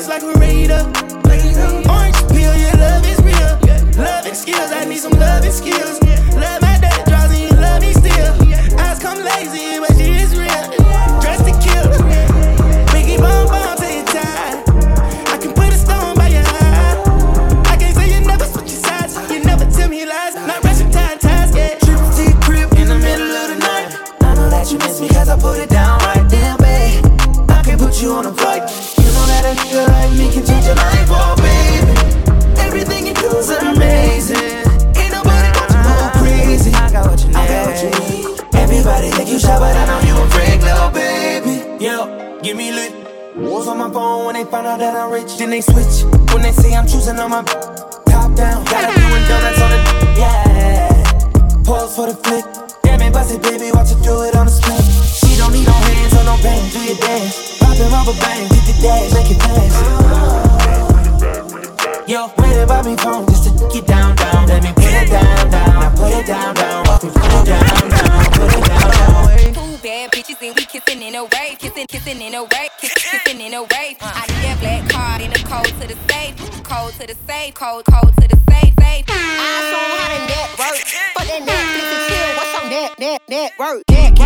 diamonds like we're raid up. Orange peel, your love is real. Love and skills, I need some love and skills. Love my that draws and you love me still. Eyes come lazy, but she is real. Dressed to kill. Biggie bomb bomb to your tie. I can put a stone by your eye. I can't say you never switch your sides. You never tell me lies. Not rushing time ties, yeah. Trip to the crib in the middle of the night. I know that you miss me cause I put it down right there, babe. I can put you on a flight. You that a nigga like me can change your life, oh baby. Everything you do is amazing. Ain't nobody got you go crazy. I got what you need. I got what you need. Everybody think you shy, but I know you a freak, little baby. Yo, give me lit. Wolves on my phone when they find out that I'm rich. Then they switch when they say I'm choosing on my top down. Gotta doing donuts on the yeah. Pause for the flick. Damn it, bust it, baby. Watch her do rubber bang. Hit the dash, make it pass. Yo, wait about me phone just to get down, down. Let me put it down, down. Now put it down, down. Walk me it down, down. Put it down, down. Two bad bitches and we kissing in a rave, kissing, kissing in a rave, kiss, kissing in a rave. I that black card in the code to the safe, code to the safe, code, code to the safe, safe. I show 'em how to network. Fuck that Netflix and chill. What's your net, net, network?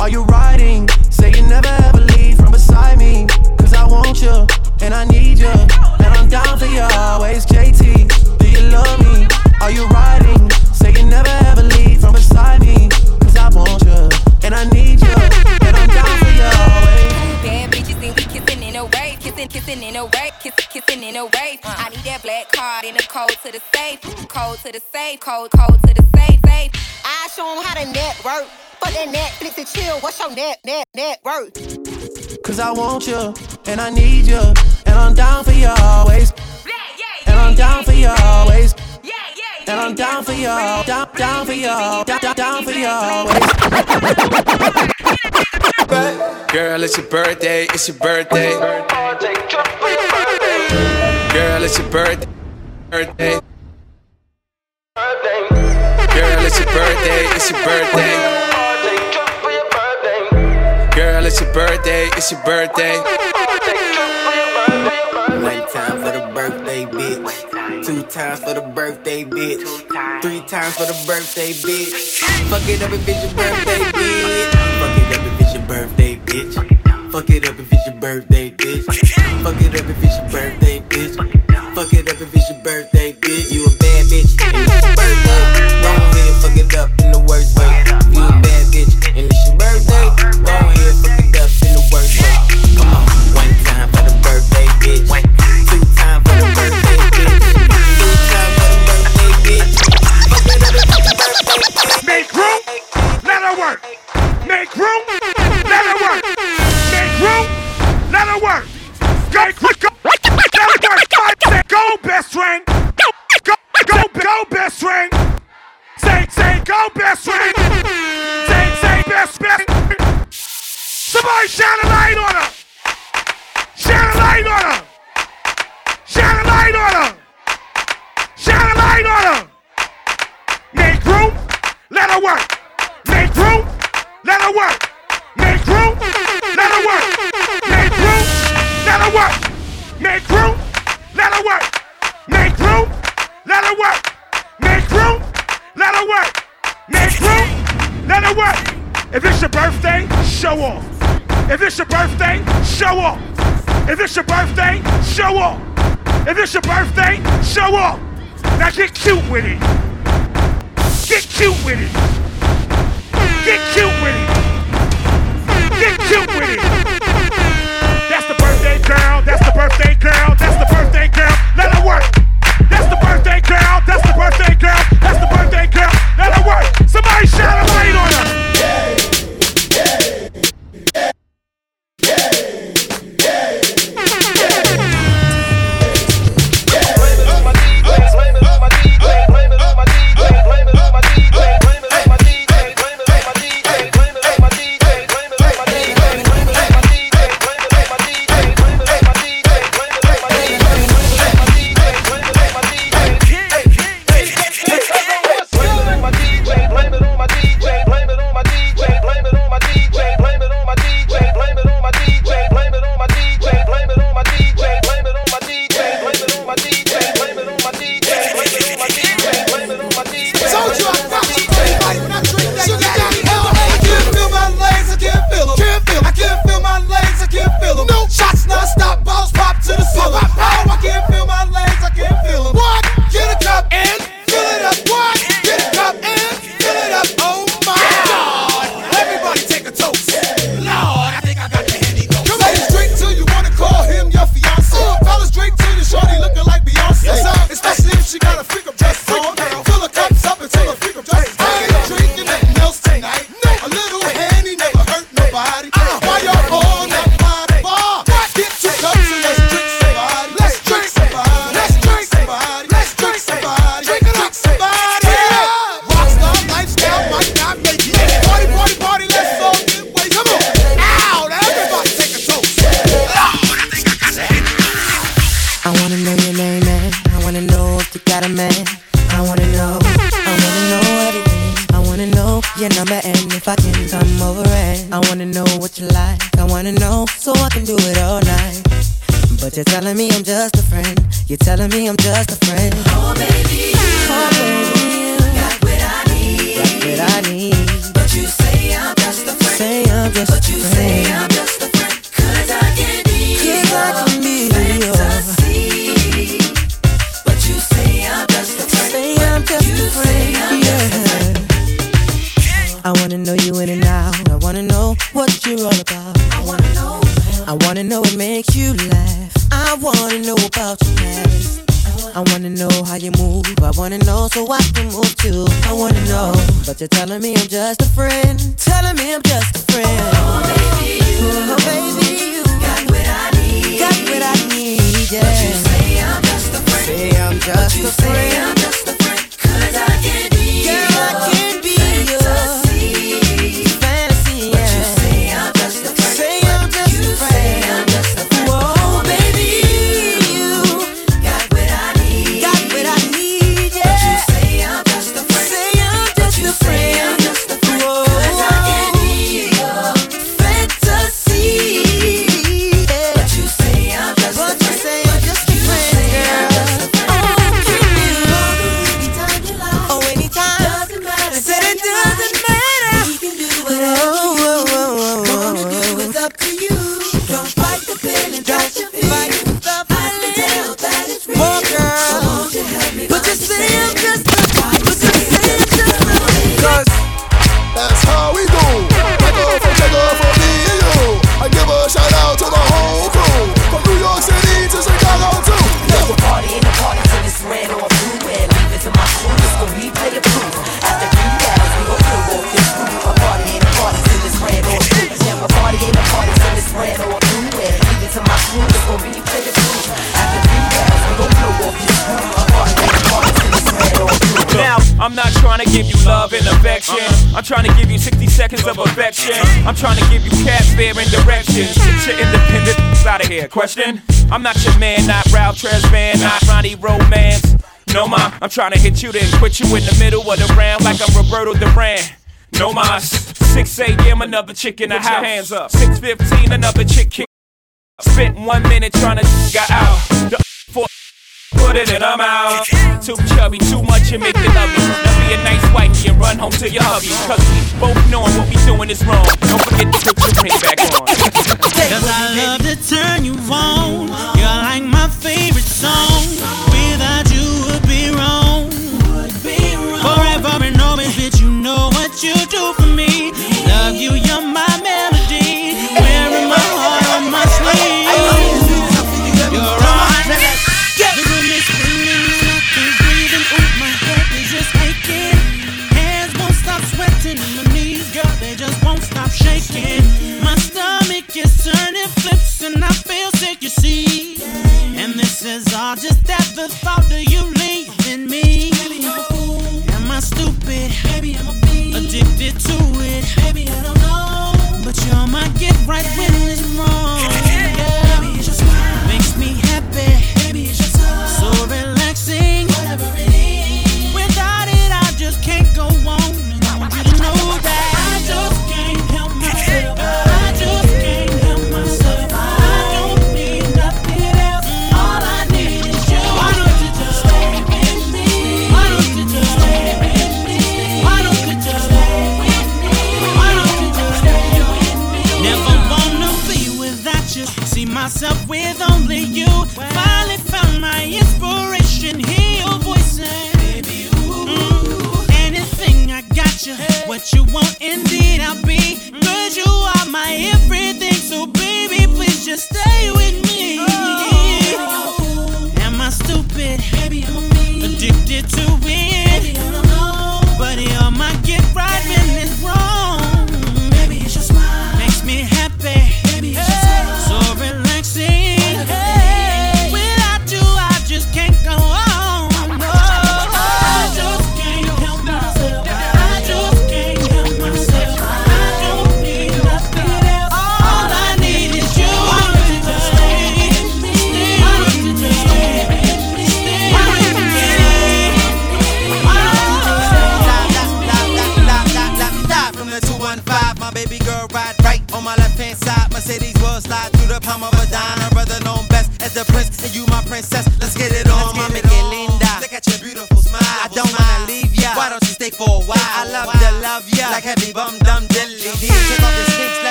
Are you riding? Say you never ever leave from beside me. Cause I want you, and I need you. And I'm down for you always, JT. Do you love me? Are you riding? Say you never ever leave from beside me. Cause I want you, and I need you. And I'm down for you always. Bad bitches and we kissing in a rave, kissing, kissing in a rave, kiss, kissing in a rave. I need that black card in the code to the safe, code to the safe, code, code to the safe, safe. I show 'em how to network. Fuck that Netflix and chill. What's your net, net, network? Cause I want you, and I need you. And I'm down for you always. And I'm down for you always. And I'm down for you, down, down for you, down, down for you always. Girl, it's your birthday, it's your birthday. Girl, it's your birthday. birthday. Girl, it's your birthday, it's your birthday. Girl, it's your birthday, it's your birthday. One time for the birthday, bitch. Two times for the birthday, bitch. Three times for the birthday, bitch. Fuck it up if it's your birthday, bitch. Fuck it up birthday, bitch. Fuck it up if it's your birthday, bitch. Fuck it up if it's your birthday, bitch. Fuck it up if it's your birthday, bitch. You a bad bitch and it's your birthday. Go ahead, fuck it up in the worst way. You a bad bitch and it's your birthday. Go ahead, fuck it up in the worst way. Come on, one time for the birthday, bitch. Two times for the birthday, bitch. Three times for the birthday, bitch. Make room, let her work. Make room, Go, go, go, best friend. Go, go, go, go, best friend. Say, say, go, best friend. Say, say, best, best. Somebody shine a light on her. show off. If it's your birthday, show off. If it's your birthday, show off. If it's your birthday, show off. Now get cute with it. Get cute with it. Get cute with it. Get cute with it. That's the birthday girl. That's the birthday girl. That's the birthday girl. Let her work. question. I'm not your man, not Ralph Tresvant, not Ronnie Romance. No, ma, I'm trying to hit you, then quit you in the middle of the round like I'm Roberto Duran. No, ma, 6 a.m., another chick in the Put house. hands up. 6.15, another chick kick. Spent one minute trying to got out. The four, put it in, I'm out. Too chubby, too much, and make the love be a nice wife and run home to your hubby. Cause we both know what we doing is wrong. Don't forget to put your pin back on. Cause I love to turn you on. You're like my favorite song.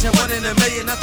Vision, one in a million. I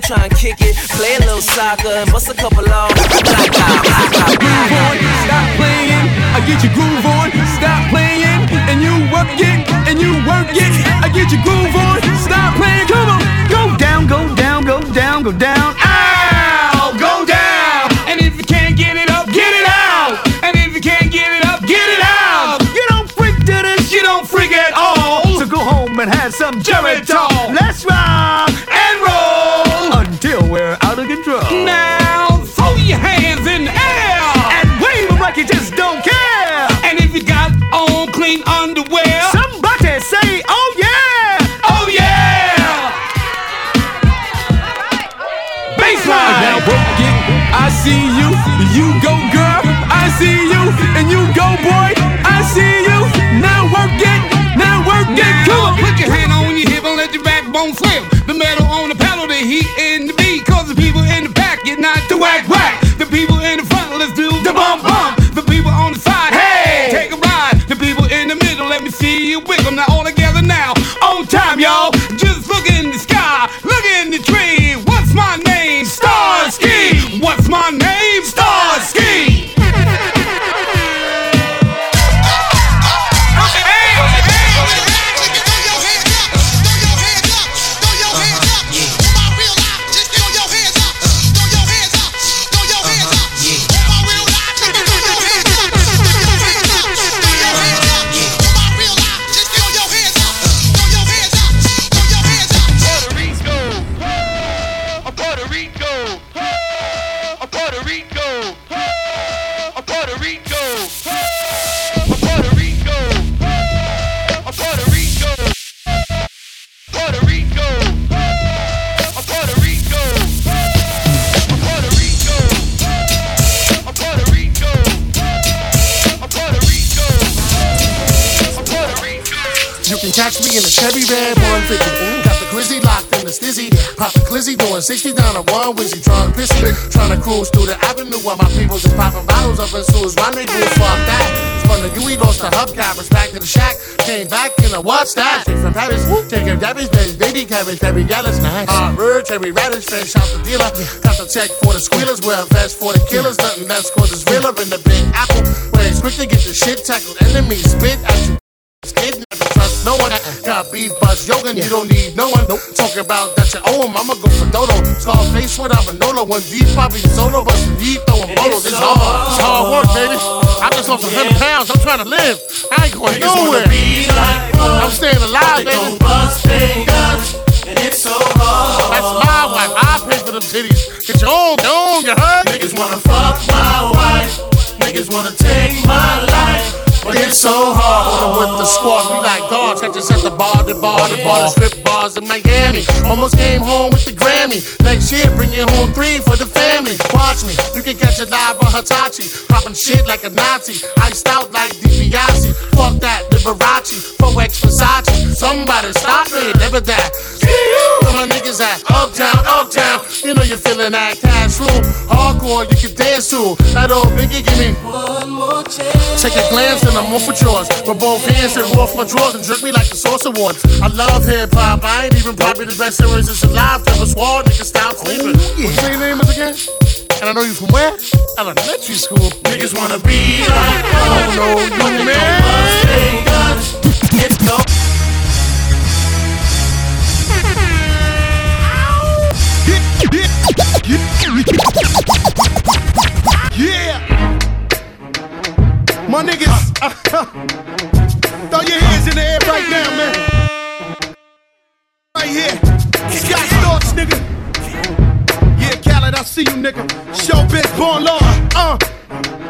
I'm trying to kick it, play a little soccer, Can catch me in a Chevy Red 150. Got the Grizzly locked in the stizzy. Pop the Glizzy doing 60 down a one Wizzy. Trying to piss. Trying to cruise through the avenue while my peoples is popping bottles up in Suez. Rendezvous, fuck that. Spun the UE, lost the hubcappers. Back to the shack. Came back in a what's that? Straight from Paris. Taking Debbie's baby, baby cabbage, baby yellows. Nice. Uh, Hot bird, cherry radish, fresh out the dealer. Got the check for the squealers. Wear a vest for the killers. Nothing less cause it's realer in the big apple. Where it's quick to get the shit tackled. Enemies spit at you. Trust no one. Uh-uh. Got beef, buzz, yoga, you don't need no one. Talk about that you owe oh, him, I'ma go for Dodo. Scarface with Amanolo, one deep, probably solo, but he throwing bottles. It's hard, it's hard work, baby. I just lost 100 pounds, I'm trying to live. I ain't going nowhere. I'm staying alive, baby. It's so hard. That's my wife, I pay for the titties. Get your own, your own, you heard? Niggas wanna fuck my wife. Niggas wanna take my life. It's so hard. With the squad, we like dogs. Catch us at the bar, the bar, the bar, the strip bars in Miami. Almost came home with the Grammy. Next year, bring you home three for the family. Watch me, you can catch a live on Hitachi. Popping shit like a Nazi. Iced out like DiBiase. Fuck that, Liberace. 4X Versace. Somebody stop me, never that. Where my niggas at? Uptown, uptown. You know you're feeling that cash room. Hardcore, you can dance to. That old biggie, give me one more chance. Take a glance and I'm off with yours. With both hands and off my drawers and drip me like the Source Awards. I love hip hop. I ain't even probably the best lyricist alive. Never swore, nigga, stop sleeping. What's your name is again? And I know you from where? Elementary school. Niggas wanna be like don't know you, man. It's no. My niggas, throw your hands in the air right now, man. Right here. Scott Storch, nigga. Yeah, Khaled, I see you, nigga. Showbiz, born law. Uh.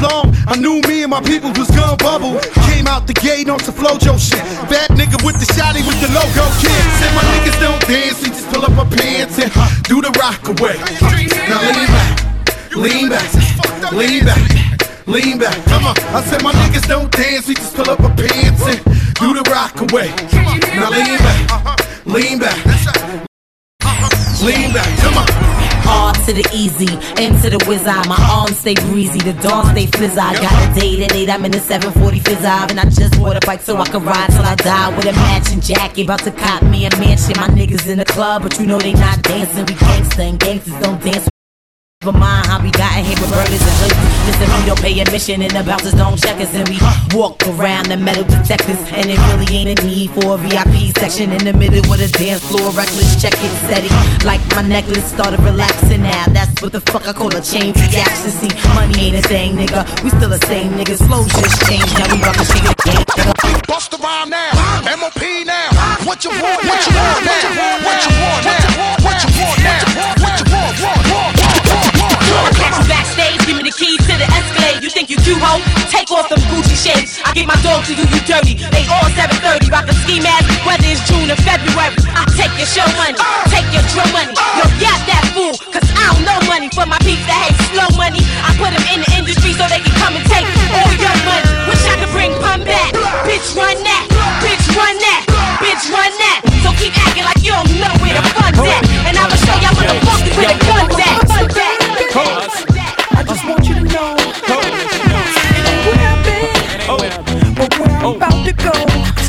As long, I knew me and my people was gonna bubble. Came out the gate on some flojo shit. Bad nigga with the shotty with the logo kid. Said my niggas don't dance, we just pull up our pants and do the rock away. Now lean back, lean back, lean back, lean back. Come on, I said my niggas don't dance, we just pull up our pants and do the rock away. Now lean back, lean back, lean back. Come on. Hard to the easy, into the whiz eye. My arms stay breezy, the dawn stay fizz. I got a date at 8, I'm in the 740 fizz and I just bought a bike so I can ride till I die with a matching jacket. About to cop me a mansion. My niggas in the club, but you know they not dancing. We gangsta and gangsters don't dance For mine, how we got in here with burgers and hoodies. Listen, we don't pay admission and the bouncers don't check us. And we walk around the metal detectors. And it really ain't a need for a VIP section in the middle with a dance floor. Reckless check it steady. Like my necklace started relaxing now. That's what the fuck I call a chain reaction. See, money ain't a thing, nigga. We still the same niggas. Flow just changed. Now we shit again. Bust the rhyme now. MOP now. What you want? What you want now? What you want? What you want? What you want? What Want? Want? I catch you backstage, give me the keys to the Escalade. You think you cute, ho? Take off them Gucci shades. I give my dog to you, you dirty. They all 730, rock the ski mask, whether it's June or February. I take your show money, take your drum money. Yo, got that fool, cause I don't know money. For my peeps that hate slow money, I put them in the industry so they can come and take all your money. Wish I could bring pun back. Bitch, run that. Bitch, run that. Bitch, run that. So keep acting like you don't know where the fun's at. And I'ma show y'all is where the gun's. Fun's at. I just want you to know it ain't where I've been, but where I'm about to go.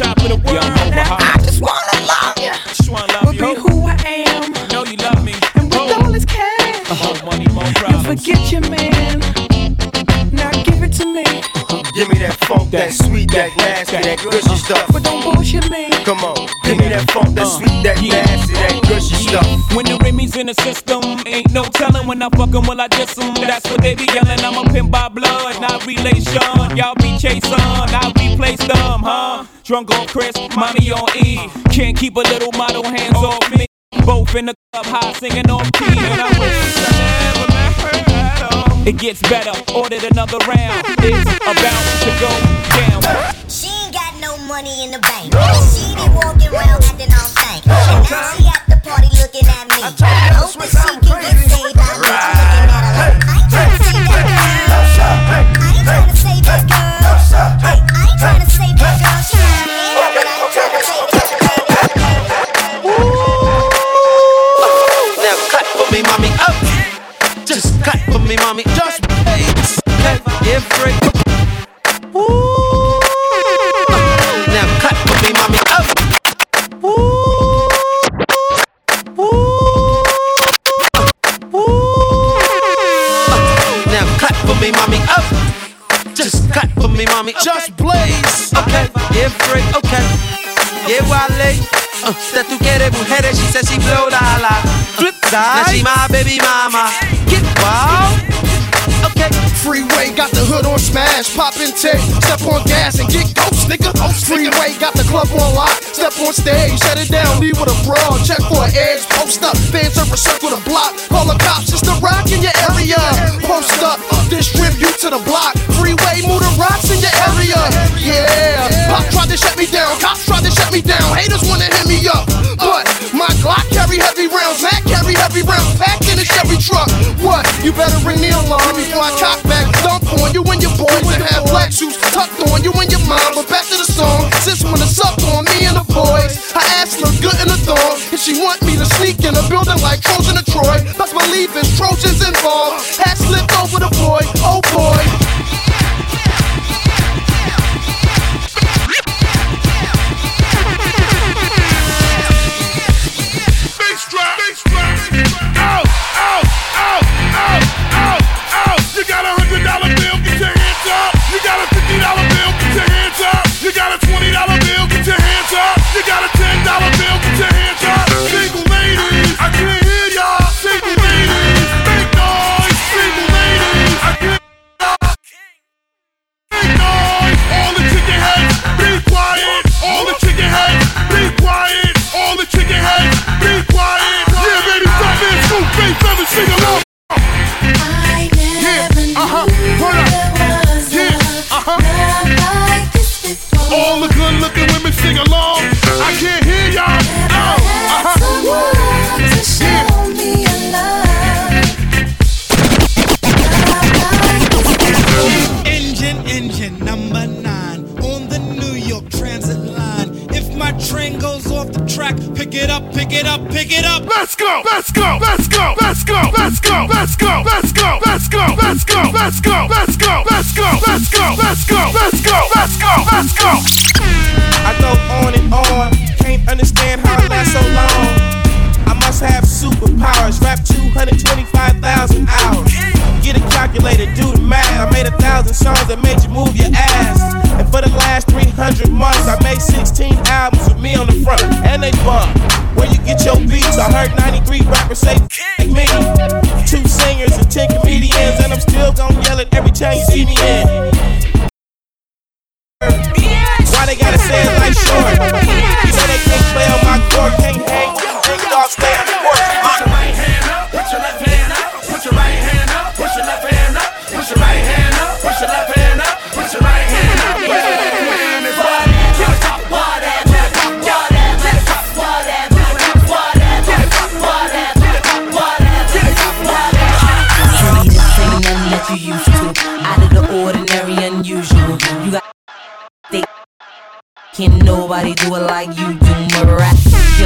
Top of the world. Now I just wanna love you, Just wanna love but be who I am. Know you love me. And with all this cash, More money, more you problems. forget your man. Now give it to me, Give me that funk, that sweet, that nasty, that gushy stuff. but don't bullshit me. Come on, give me that funk, that sweet, that uh, nasty, that gushy stuff. When the Remy's in the system, ain't no telling when I fuck 'em, will I diss 'em. That's what they be yelling. I'm a pin by blood, not relation. Y'all be chasing, I'll replace them, huh? Drunk on Chris, mommy on E. Can't keep a little model hands off me. Both in the club, high singing on key. And I wish. It gets better, ordered another round. It's about to go down. Money in the bank. She be walking around acting all stank. And now she at the party looking at me. Hoping she can get saved by me. Looking at her like, I ain't trying to save that girl. I ain't trying to save that girl. Hey, I ain't trying to save that girl. She got me, but I ain't trying to save that Now clap for me, mommy. Up. Just clap for me, mommy. Just bass. Okay, for me, mommy. Just blaze. Okay, yeah, free. Okay. Yeah, Wale. Uh, that tú quieres mujeres, she said she blow la la. Flip side. Now she my baby mama. Get wild. Okay. Freeway got the hood on smash, pop and take, step on gas and get ghost, nigga. Freeway got the club on lock, step on stage, shut it down, leave with a brawl, check for an edge, post up, fans over circle the block, call the cops, it's the rock in your area. Post up, distribute to the block, freeway, move the rocks in your area. Yeah, pop tried to shut me down, cops tried to shut me down, haters wanna hit me up, but my Glock carry heavy rounds, Mac carry heavy rounds, packed in a Chevy truck. What? You better ring the alarm before I cock back, dump on you and your boys and have black shoes tucked on you and your mom. But back to the song, sis wanna suck on me and the boys. Her ass look good in the thong, and she want me to sneak in a building like Trojan or Troy. Best believe it's Trojans involved. Hat slipped over the boy, oh boy. Pick it up, pick it up, pick it up. Let's go, let's go, let's go, let's go, let's go, let's go, let's go, let's go, let's go, let's go, let's go, let's go, let's go, let's go, let's go, let's go, let's go. I go on and on, can't understand how I last so long. I must have superpowers, rap 225,000 hours. That made you move your ass. And for the last 300 months, I made 16 albums with me on the front, and they bump. Where you get your beats? I heard 93 rappers say like me. Two singers and 10 comedians, and I'm still gonna yell it every time you see me in. Why they gotta say it like short? You know they can't play on my court, can't hang. Big dog stay on the court. Put your right hand up, put your left hand up, put your right hand put your left hand up, put your right hand up, put your left hand up, put your right hand up. Put your hand is what that. This ain't nothing that you used to. Out of the ordinary, unusual. You got they can nobody do it like you do.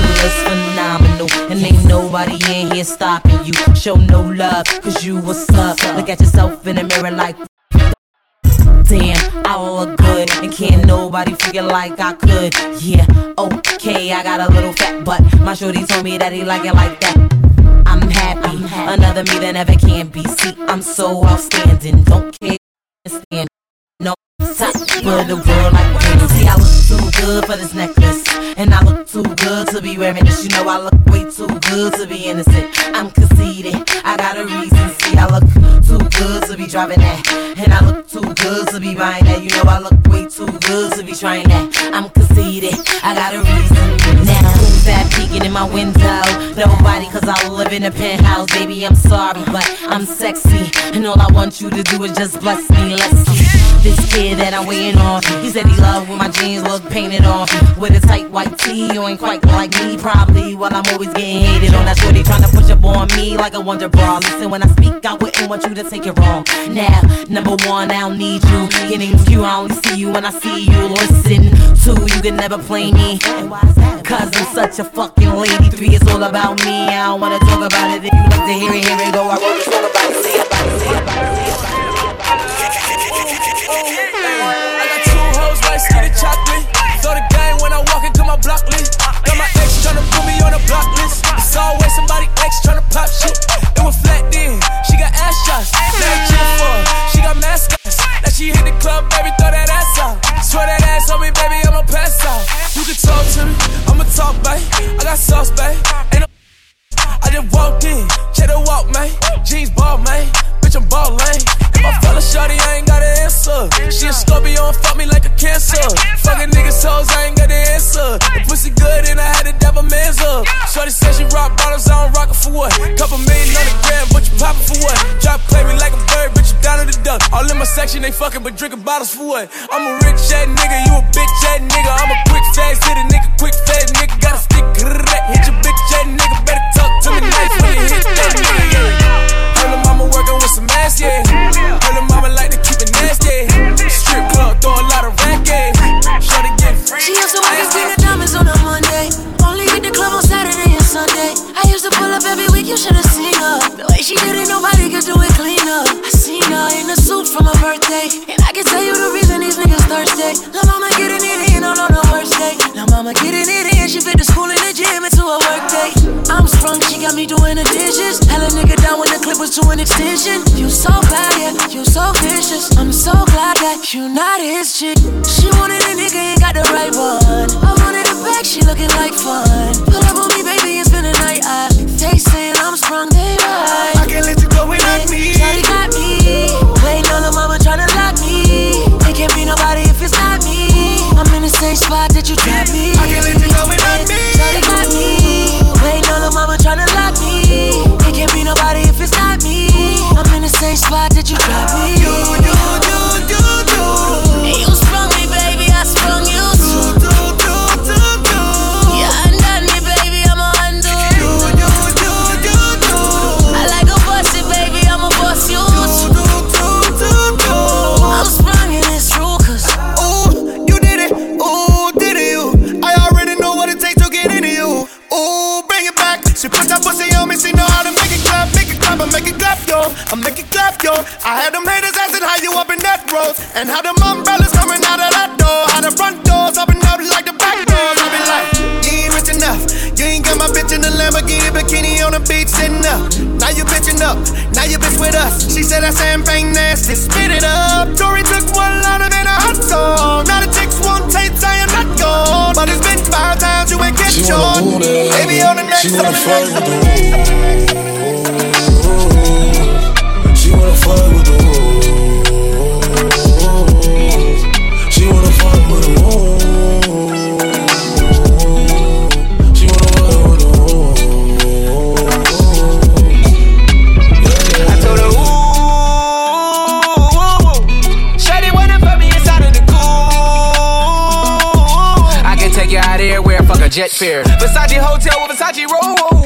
Miraculous, phenomenal, and ain't nobody in here stopping you. Show no love, cause you what's up. Look at yourself in the mirror like. Damn, I look good, and can't nobody figure like I could. Yeah, okay, I got a little fat butt. My shorty told me that he like it like that. I'm happy, another me that never can be. See, I'm so outstanding, don't care, stand. No, top of the world like Prince. See, I look too good for this necklace, and I look too good to be wearing this. You know, I look way too good to be innocent. I'm conceited, I got a reason. See, I look too good to be driving that, and I look too good to be buying that. You know, I look way too good to be trying that. I'm conceited, I got a reason. Now, who's that peeking in my window? Nobody, cause I live in a penthouse. Baby, I'm sorry, but I'm sexy, and all I want you to do is just bless me. Let's see. This kid that I'm waiting on, he said he loved when my jeans look painted on. With a tight white tee, you ain't quite like me, probably. While I'm always getting hated on. That's shorty trying to push up on me like a wonder bra. Listen, when I speak, I wouldn't want you to take it wrong. Now, number one, I don't need you. Getting you, I only see you when I see you. Listen, two, you can never play me. Cause I'm such a fucking lady. Three, it's all about me. I don't wanna talk about it. If you like to hear it, here it go. I wrote a song. About it, see about it, see about it. I got two hoes like skinny chocolate. Throw the when I walk into my block. Got my ex tryna put me on block list. It's always somebody ex tryna pop shit. It was flat. She got ass shots. For. She got. Now she hit the club, baby, throw that ass out. Swear that ass on me, baby, I'ma pass out. You can talk to me, I'ma talk. I got sauce, babe. Ain't no I just walked in, check the walk, man. Jeans ball, man. Bitch, I'm ball lane. If I fell a shorty, I ain't Scorpio fuck me like a cancer. Fucking niggas hoes, I ain't got the answer. The pussy good and I had to dab a man's up. Shorty said she rock bottles, I don't rock it for what? Couple million on the gram, but you poppin' for what? Drop play me like a bird, bitch, you down in the duck. All in my section, they fucking but drinking bottles for what? I'm a rich ass nigga, you a bitch ass nigga. I'm a quick fast hit a nigga, quick fast nigga. Got a stick, correct. hit your bitch ass nigga. Better talk to me nice when you hit that nigga. yeah. Heard the mama working with some ass, yeah. A from her birthday. And I can tell you the reason these niggas thirsty. La mama getting it in on on her worst day. La mama getting it in, she fit the school and the gym into a work day. I'm sprung, she got me doing the dishes. Hella nigga down when the clip was to an extension. You so bad, yeah, you so vicious. I'm so glad that you not his chick. She wanted a nigga, ain't got the right one. I wanted a back, she looking like fun. Pull up on me, baby, and spend the night. I, they saying I'm sprung, they right. I can't let you go without me. Shawty same spot that you trapped me. I can't let you go without me. Shawty got me. Waiting on the mama tryna lock me. It can't be nobody if it's not me. I'm in the same spot that you trapped me. Them haters asking how you up in that road, and how them umbrellas coming out of that door, how the front doors open up like the back doors. I be like, you ain't rich enough, you ain't got my bitch in the Lamborghini bikini on the beach sitting up. Now you bitching up, now you bitch with us. She said that champagne nasty, spit it up. Tory took one line of in a hot song. Now the chicks want tapes, I am not gone. But it's been five times you ain't get yours. Baby on the next, next, on the next. She wanna fuck with the wolves. She wanna fuck with the wolves. She wanna fuck with the wolves. I told her, ooh, Shawty wanna put me inside of the cool. I can take you out everywhere, fuck a jet fare. Versace hotel with Versace roll.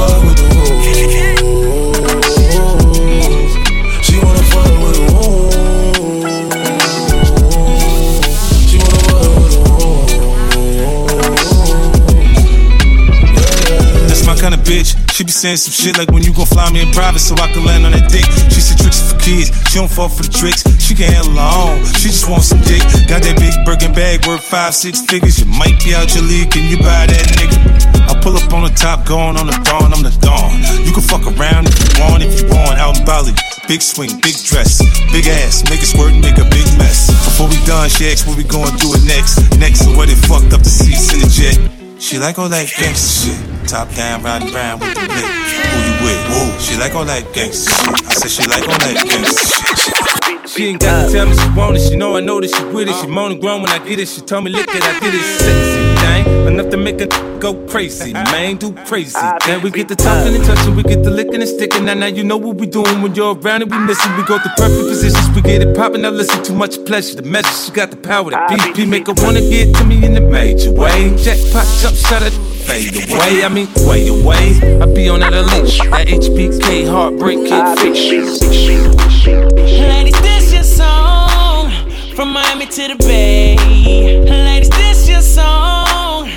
Fuck with the wolves. She wanna fuck with the wolves. She wanna fuck with the That's my kind of bitch. She be saying some shit like when you gon' fly me in private so I can land on that dick. She said tricks kids. She don't fall for the tricks. She can handle her own. She just wants some dick. Got that big Birkin bag worth five, six figures. You might be out your league. Can you buy that nigga? I pull up on the top, going on the dawn. I'm the dawn. You can fuck around if you want, if you want. Out in Bali. Big swing, big dress, big ass, make it squirt make a big mess. Before we done, she asked what we gonna do it next. Next, so where they fucked up the seats in the jet. She like all that gangsta shit. Top down, riding around with the blick. Who you with? Whoa. She like all that gangsta shit. I said she like all that gangsta shit. She ain't got to tell me she want it. She know I know that she with it. She moan and groan when I get it. She told me, look it, I did it. Sexy thing. Enough to make her go crazy. Man, do crazy. Then we get the talking and touching. We get the licking and sticking. Now, now you know what we doing when you're around and we missing. We go through perfect positions. We get it popping. Now listen, too much pleasure. The measure, she got the power. The BP make her wanna get to me in a major way. Jackpot, jump, shut it. Fade away, I mean, way away. I be on that elite, that HBK heartbreak kid from Miami to the Bay. Ladies, this your song.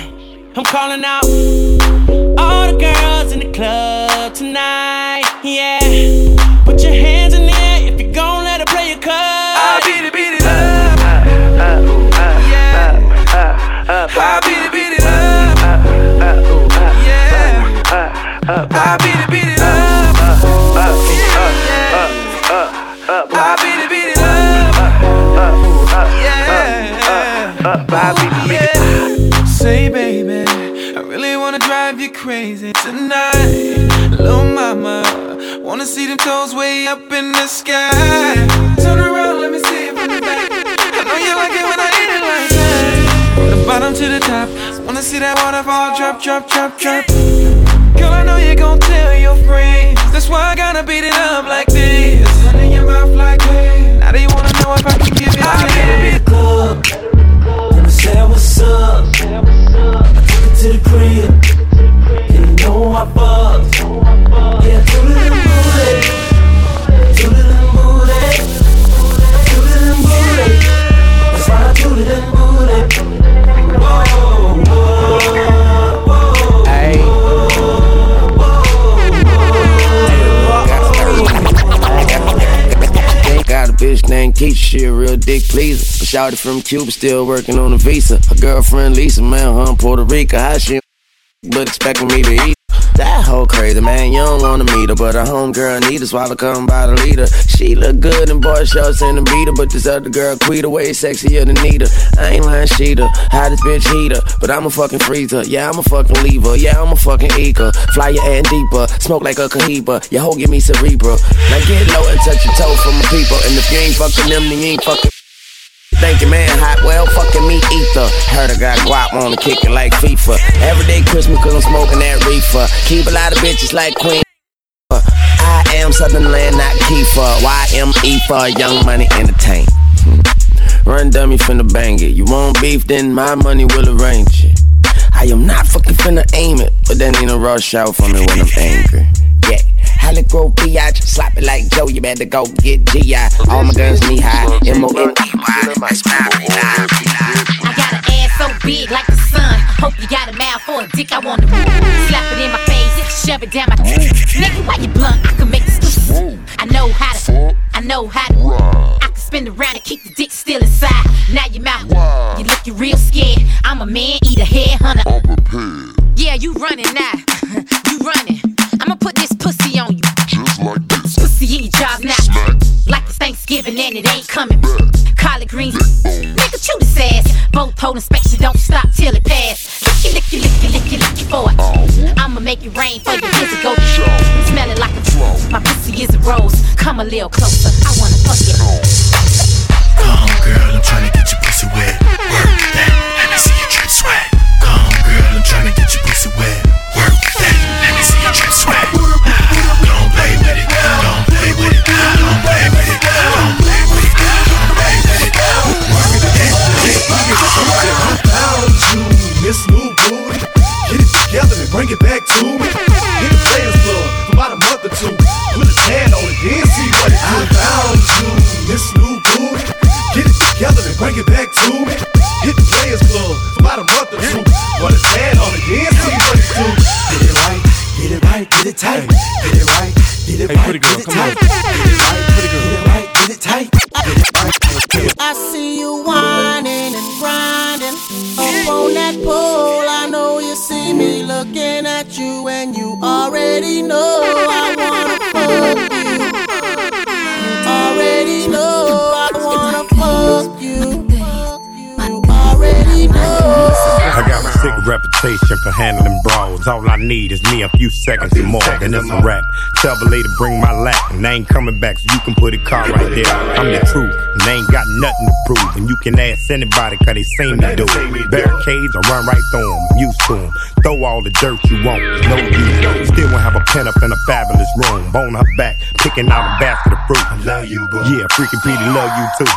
I'm calling out all the girls in the club tonight. Yeah, put your hands in the air if you gon' let her play your card. I beat it, beat it up. Yeah, I beat it, beat it up. Yeah, I beat it, up. Yeah. Say, baby, I really wanna drive you crazy tonight. Little mama, wanna see them toes way up in the sky. Turn around, let me see it from the back. I know you like it when I hit it like that. From the bottom to the top, wanna see that waterfall drop, drop, drop, drop. Girl, I know you gon' tell your friends. That's why I gotta beat it up like this. Running your mouth like this. Now they wanna know if I can give it I up. To the crib. You know I fucked. Yeah, do it bitch named Keisha, she a real dick pleaser. But shouted from Cuba, still working on a visa. Her girlfriend Lisa, man, in Puerto Rico. How she but expecting me to eat. That hoe crazy, man. You don't wanna meet her, but her homegirl need a Swallow come by the leader. She look good in boy shorts and a beater, but this other girl Quita way sexier than Nita. I ain't lying, she the hottest bitch heater, but I'm a fucking freezer. Yeah, I'm a fucking lever. Yeah, I'm a fucking eager. Fly your hand deeper, smoke like a cohiba. Your hoe give me cerebral. Now get low and touch your toe for my people, and if you ain't fucking them, then you ain't fucking. Thank you, man. Hot well, fucking me ether. Heard I got guap on the kick it like FIFA. Everyday Christmas cause I'm smoking that reefer. Keep a lot of bitches like Queen. I am Sutherland, not Kiefer. YME for Young Money Entertain. Hmm. Run dummy finna bang it. You want beef, then my money will arrange it. I am not fucking finna aim it, but then ain't a rush out for me when I'm angry. Yeah. Halleck Grove B.I. Slap it like Joe, you better go get G.I. All my guns knee high, M-O-N-E-Y. That's my reline. I got an ass so big like the sun. Hope you got a mouth for a dick. I want to slap it in my face, shove it down my Nigga, why you blunt? I can make this pussy. I know how to. I know how to. I can spin around and keep the dick still inside. Now your mouth, you looking real scared. I'm a man, eat a head hunter. Yeah, you running now. It's and it ain't coming. Collard greens. Nigga, chew this ass. Both hold inspection, don't stop till it pass. Licky, licky, licky, licky, licky for it. I'ma make it rain for your kids to go. Smell like a My pussy is a rose. Come a little closer. I wanna fuck you. Reputation for handling brawls. All I need is me a few seconds or more, then it's a rap. Tell the lady bring my lap, and they ain't coming back, so you can put a car right there. I'm the truth, and they ain't got nothing to prove. And you can ask anybody, cause they seen me do it. Barricades, I run right through them, I'm used to them. Throw all the dirt you want, no use. Still won't have a pen up in a fabulous room. Bone her back, picking out a basket of fruit. I love you, boo. Yeah, freaking Petey love you too.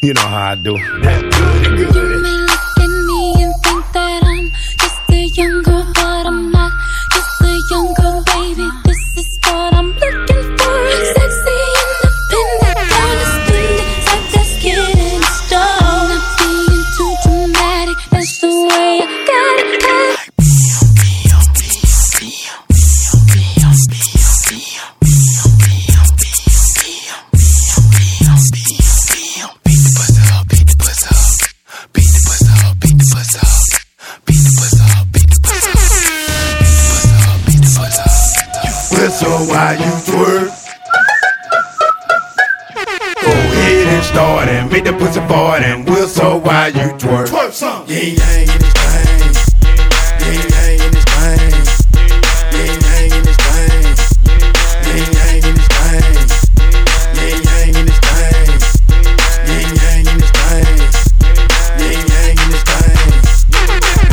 you know how I do. You may look make the pussy fart and whistle while you twerk. Twerk some. Yin yang in this thing. Yin yang in this thing. Yin yang in this thing. Yin yang in this thing. Yin yang in this thing. Yin yang in this thing. Yin yang in this thing.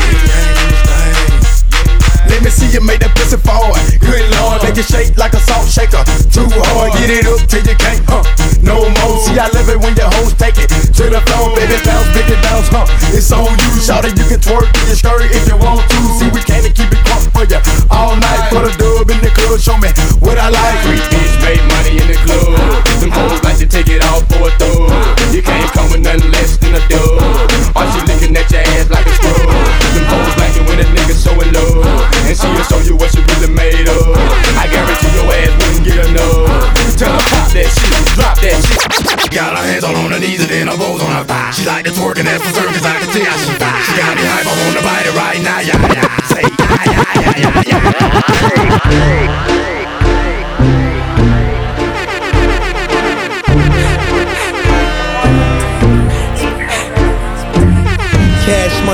Yin yang in this thing. Let me see you make that pussy forward. Good lord, make it shake like a salt shaker. Too hard, get it up till you can't, huh? No more. See, I love it when your hoes take it the baby. Bounce, bounce, huh? It's on you, shout it. You can twerk in your skirt if you want to. See, we came to keep it crunk for you all night. Put a dub in the club, show me what I like. Three bitch made money in the club. Some hoes like to take it off for a thug. You can't come with nothing less than a dub. Why she looking at your ass like a scrub? Them hoes like it when a nigga so in love. And she'll show you what she really made of. I guarantee your ass wouldn't get enough. Tell her pop that shit, drop that shit. Got her hands all on her knees and then her bows on her thigh. She like to twerk and that's for certain 'cause I can tell she fine. She got me hype, I wanna bite it right now, yeah, yeah. Say, yeah, yeah, yeah, yeah, yeah.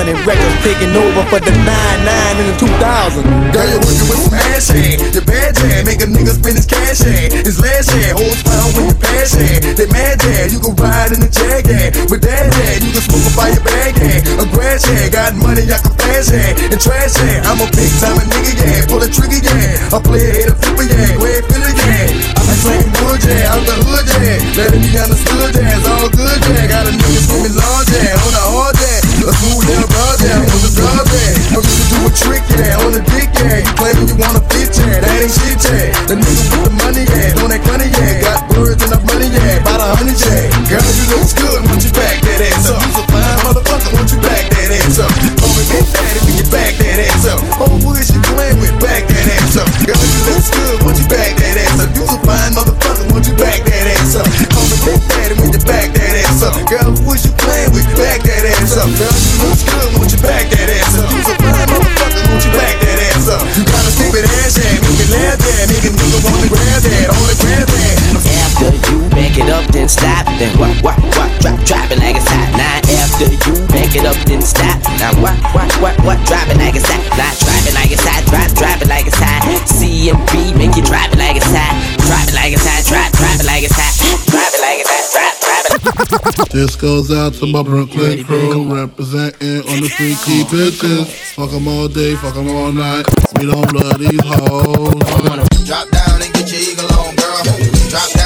Cash money records taking over for the 9-9 in the 2000. Girl, you're working with passion. Your bad jam, make a nigga spend his cash in. His last hand, holds pound when you pass it. They mad jam, you can ride in the jag. With that yeah, you can smoke by your bag yeah. A grass yeah, got money I can fast yeah. And trash yeah, I'm a big time a nigga yeah. Pull a trigger yeah, I play a hit a flipper yeah. Go ahead, feel it yeah. I'm same wood yeah, I'm the hood yeah. Let be understood yeah, it's all good yeah. Got a nigga swimming large yeah, on the hard yeah. A yeah, on the broad yeah. yeah. I'm just do a trick, yeah. On the dick, yeah. Claiming you want a bitch, yeah. That ain't shit, yeah. The nigga with the money, yeah. On that money, yeah. Got birds the money, yeah. About a hundred, yeah. Girl, you look good. Want you back that ass up. You's a fine motherfucker. Want you back that ass up. Me Big Daddy when you back that ass up. Oh, what is you playing with? Back that ass up. Girl, you look good. Want you back that ass up. You's a fine motherfucker. Want you back that ass up. Me Big Daddy when you back that ass up. Girl, who is you playing with? Back that ass up. Girl, you look good. Want you back that ass up. You's a fine motherfucker. Want you back that ass up. You got a stupid ass, yeah. Make me laugh, yeah. Make a nigga wanna grab that. Only grab that. After you back it up, then stop. Then what, what, what? Drop, drop it like it's hot. Now after you back it up, then stop. Now what, what, what, what? Drop it like it's hot. Now drop it like it's hot. Drop, drop it like it's hot. C and B make you drop it like it's hot. Drop it like it's hot. Drop, drop it like it's hot. Drop it like it's hot. Drop, drop it. This goes out to my Brooklyn crew representing on the street, keep bitches. Fuck 'em all day, fuck 'em all night. We don't love these hoes. Drop down and get your eagle on, girl. Drop down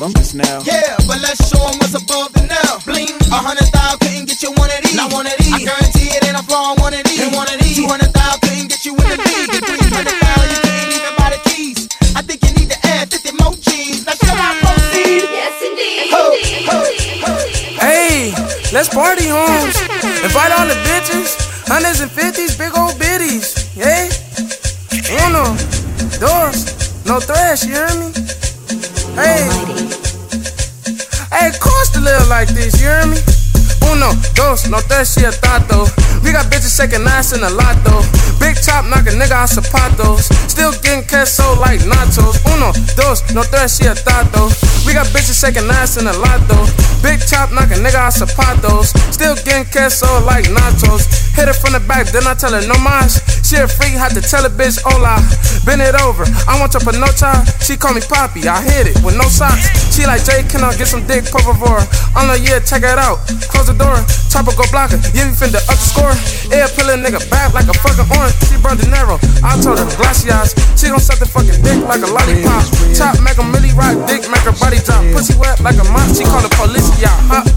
I'm Columbus now. Yeah, but let's show 'em what's above the now. Bling, a hundred thou couldn't get you one of these. Not one of these. I guarantee it ain't a flaw in one of these. Ain't one of these. Two hundred thou couldn't get you in the league. And three hundred thou you couldn't even buy the keys. I think you need to add 50 more G's. Now shall I proceed? Yes, indeed. Ho, ho, ho. Hey, let's party, homes. Invite all the bitches, hundreds and fifties, big old biddies. Hey, uno, dos, no thrash, you hear me? Hey, hey, cost to live like this, you hear me? Uno, dos, no she a tato. We got bitches shaking ass in a lotto. Big chop knock a nigga out zapatos. Still getting queso like nachos. Uno, dos, no tres, she a tato. We got bitches shaking ass in a lotto. Big chop knock a nigga out zapatos. Still getting queso like nachos. Hit her from the back, then I tell her no mas. She a freak, had to tell a bitch hola. Bend it over, I want your panocha. She call me Poppy, I hit it with no socks. She like Jay, can I get some dick, favor? I'm like, yeah, check it out. Close the door, chopper go block her. Yeah, we finna up the score. Air pill nigga back like a fucking orange. She brought De Niro, I told her glaciers. She gon' suck the fucking dick like a lollipop. Top, make a milli rock, dick, make her body drop. Pussy wet like a mop, she call the police, yeah. Hot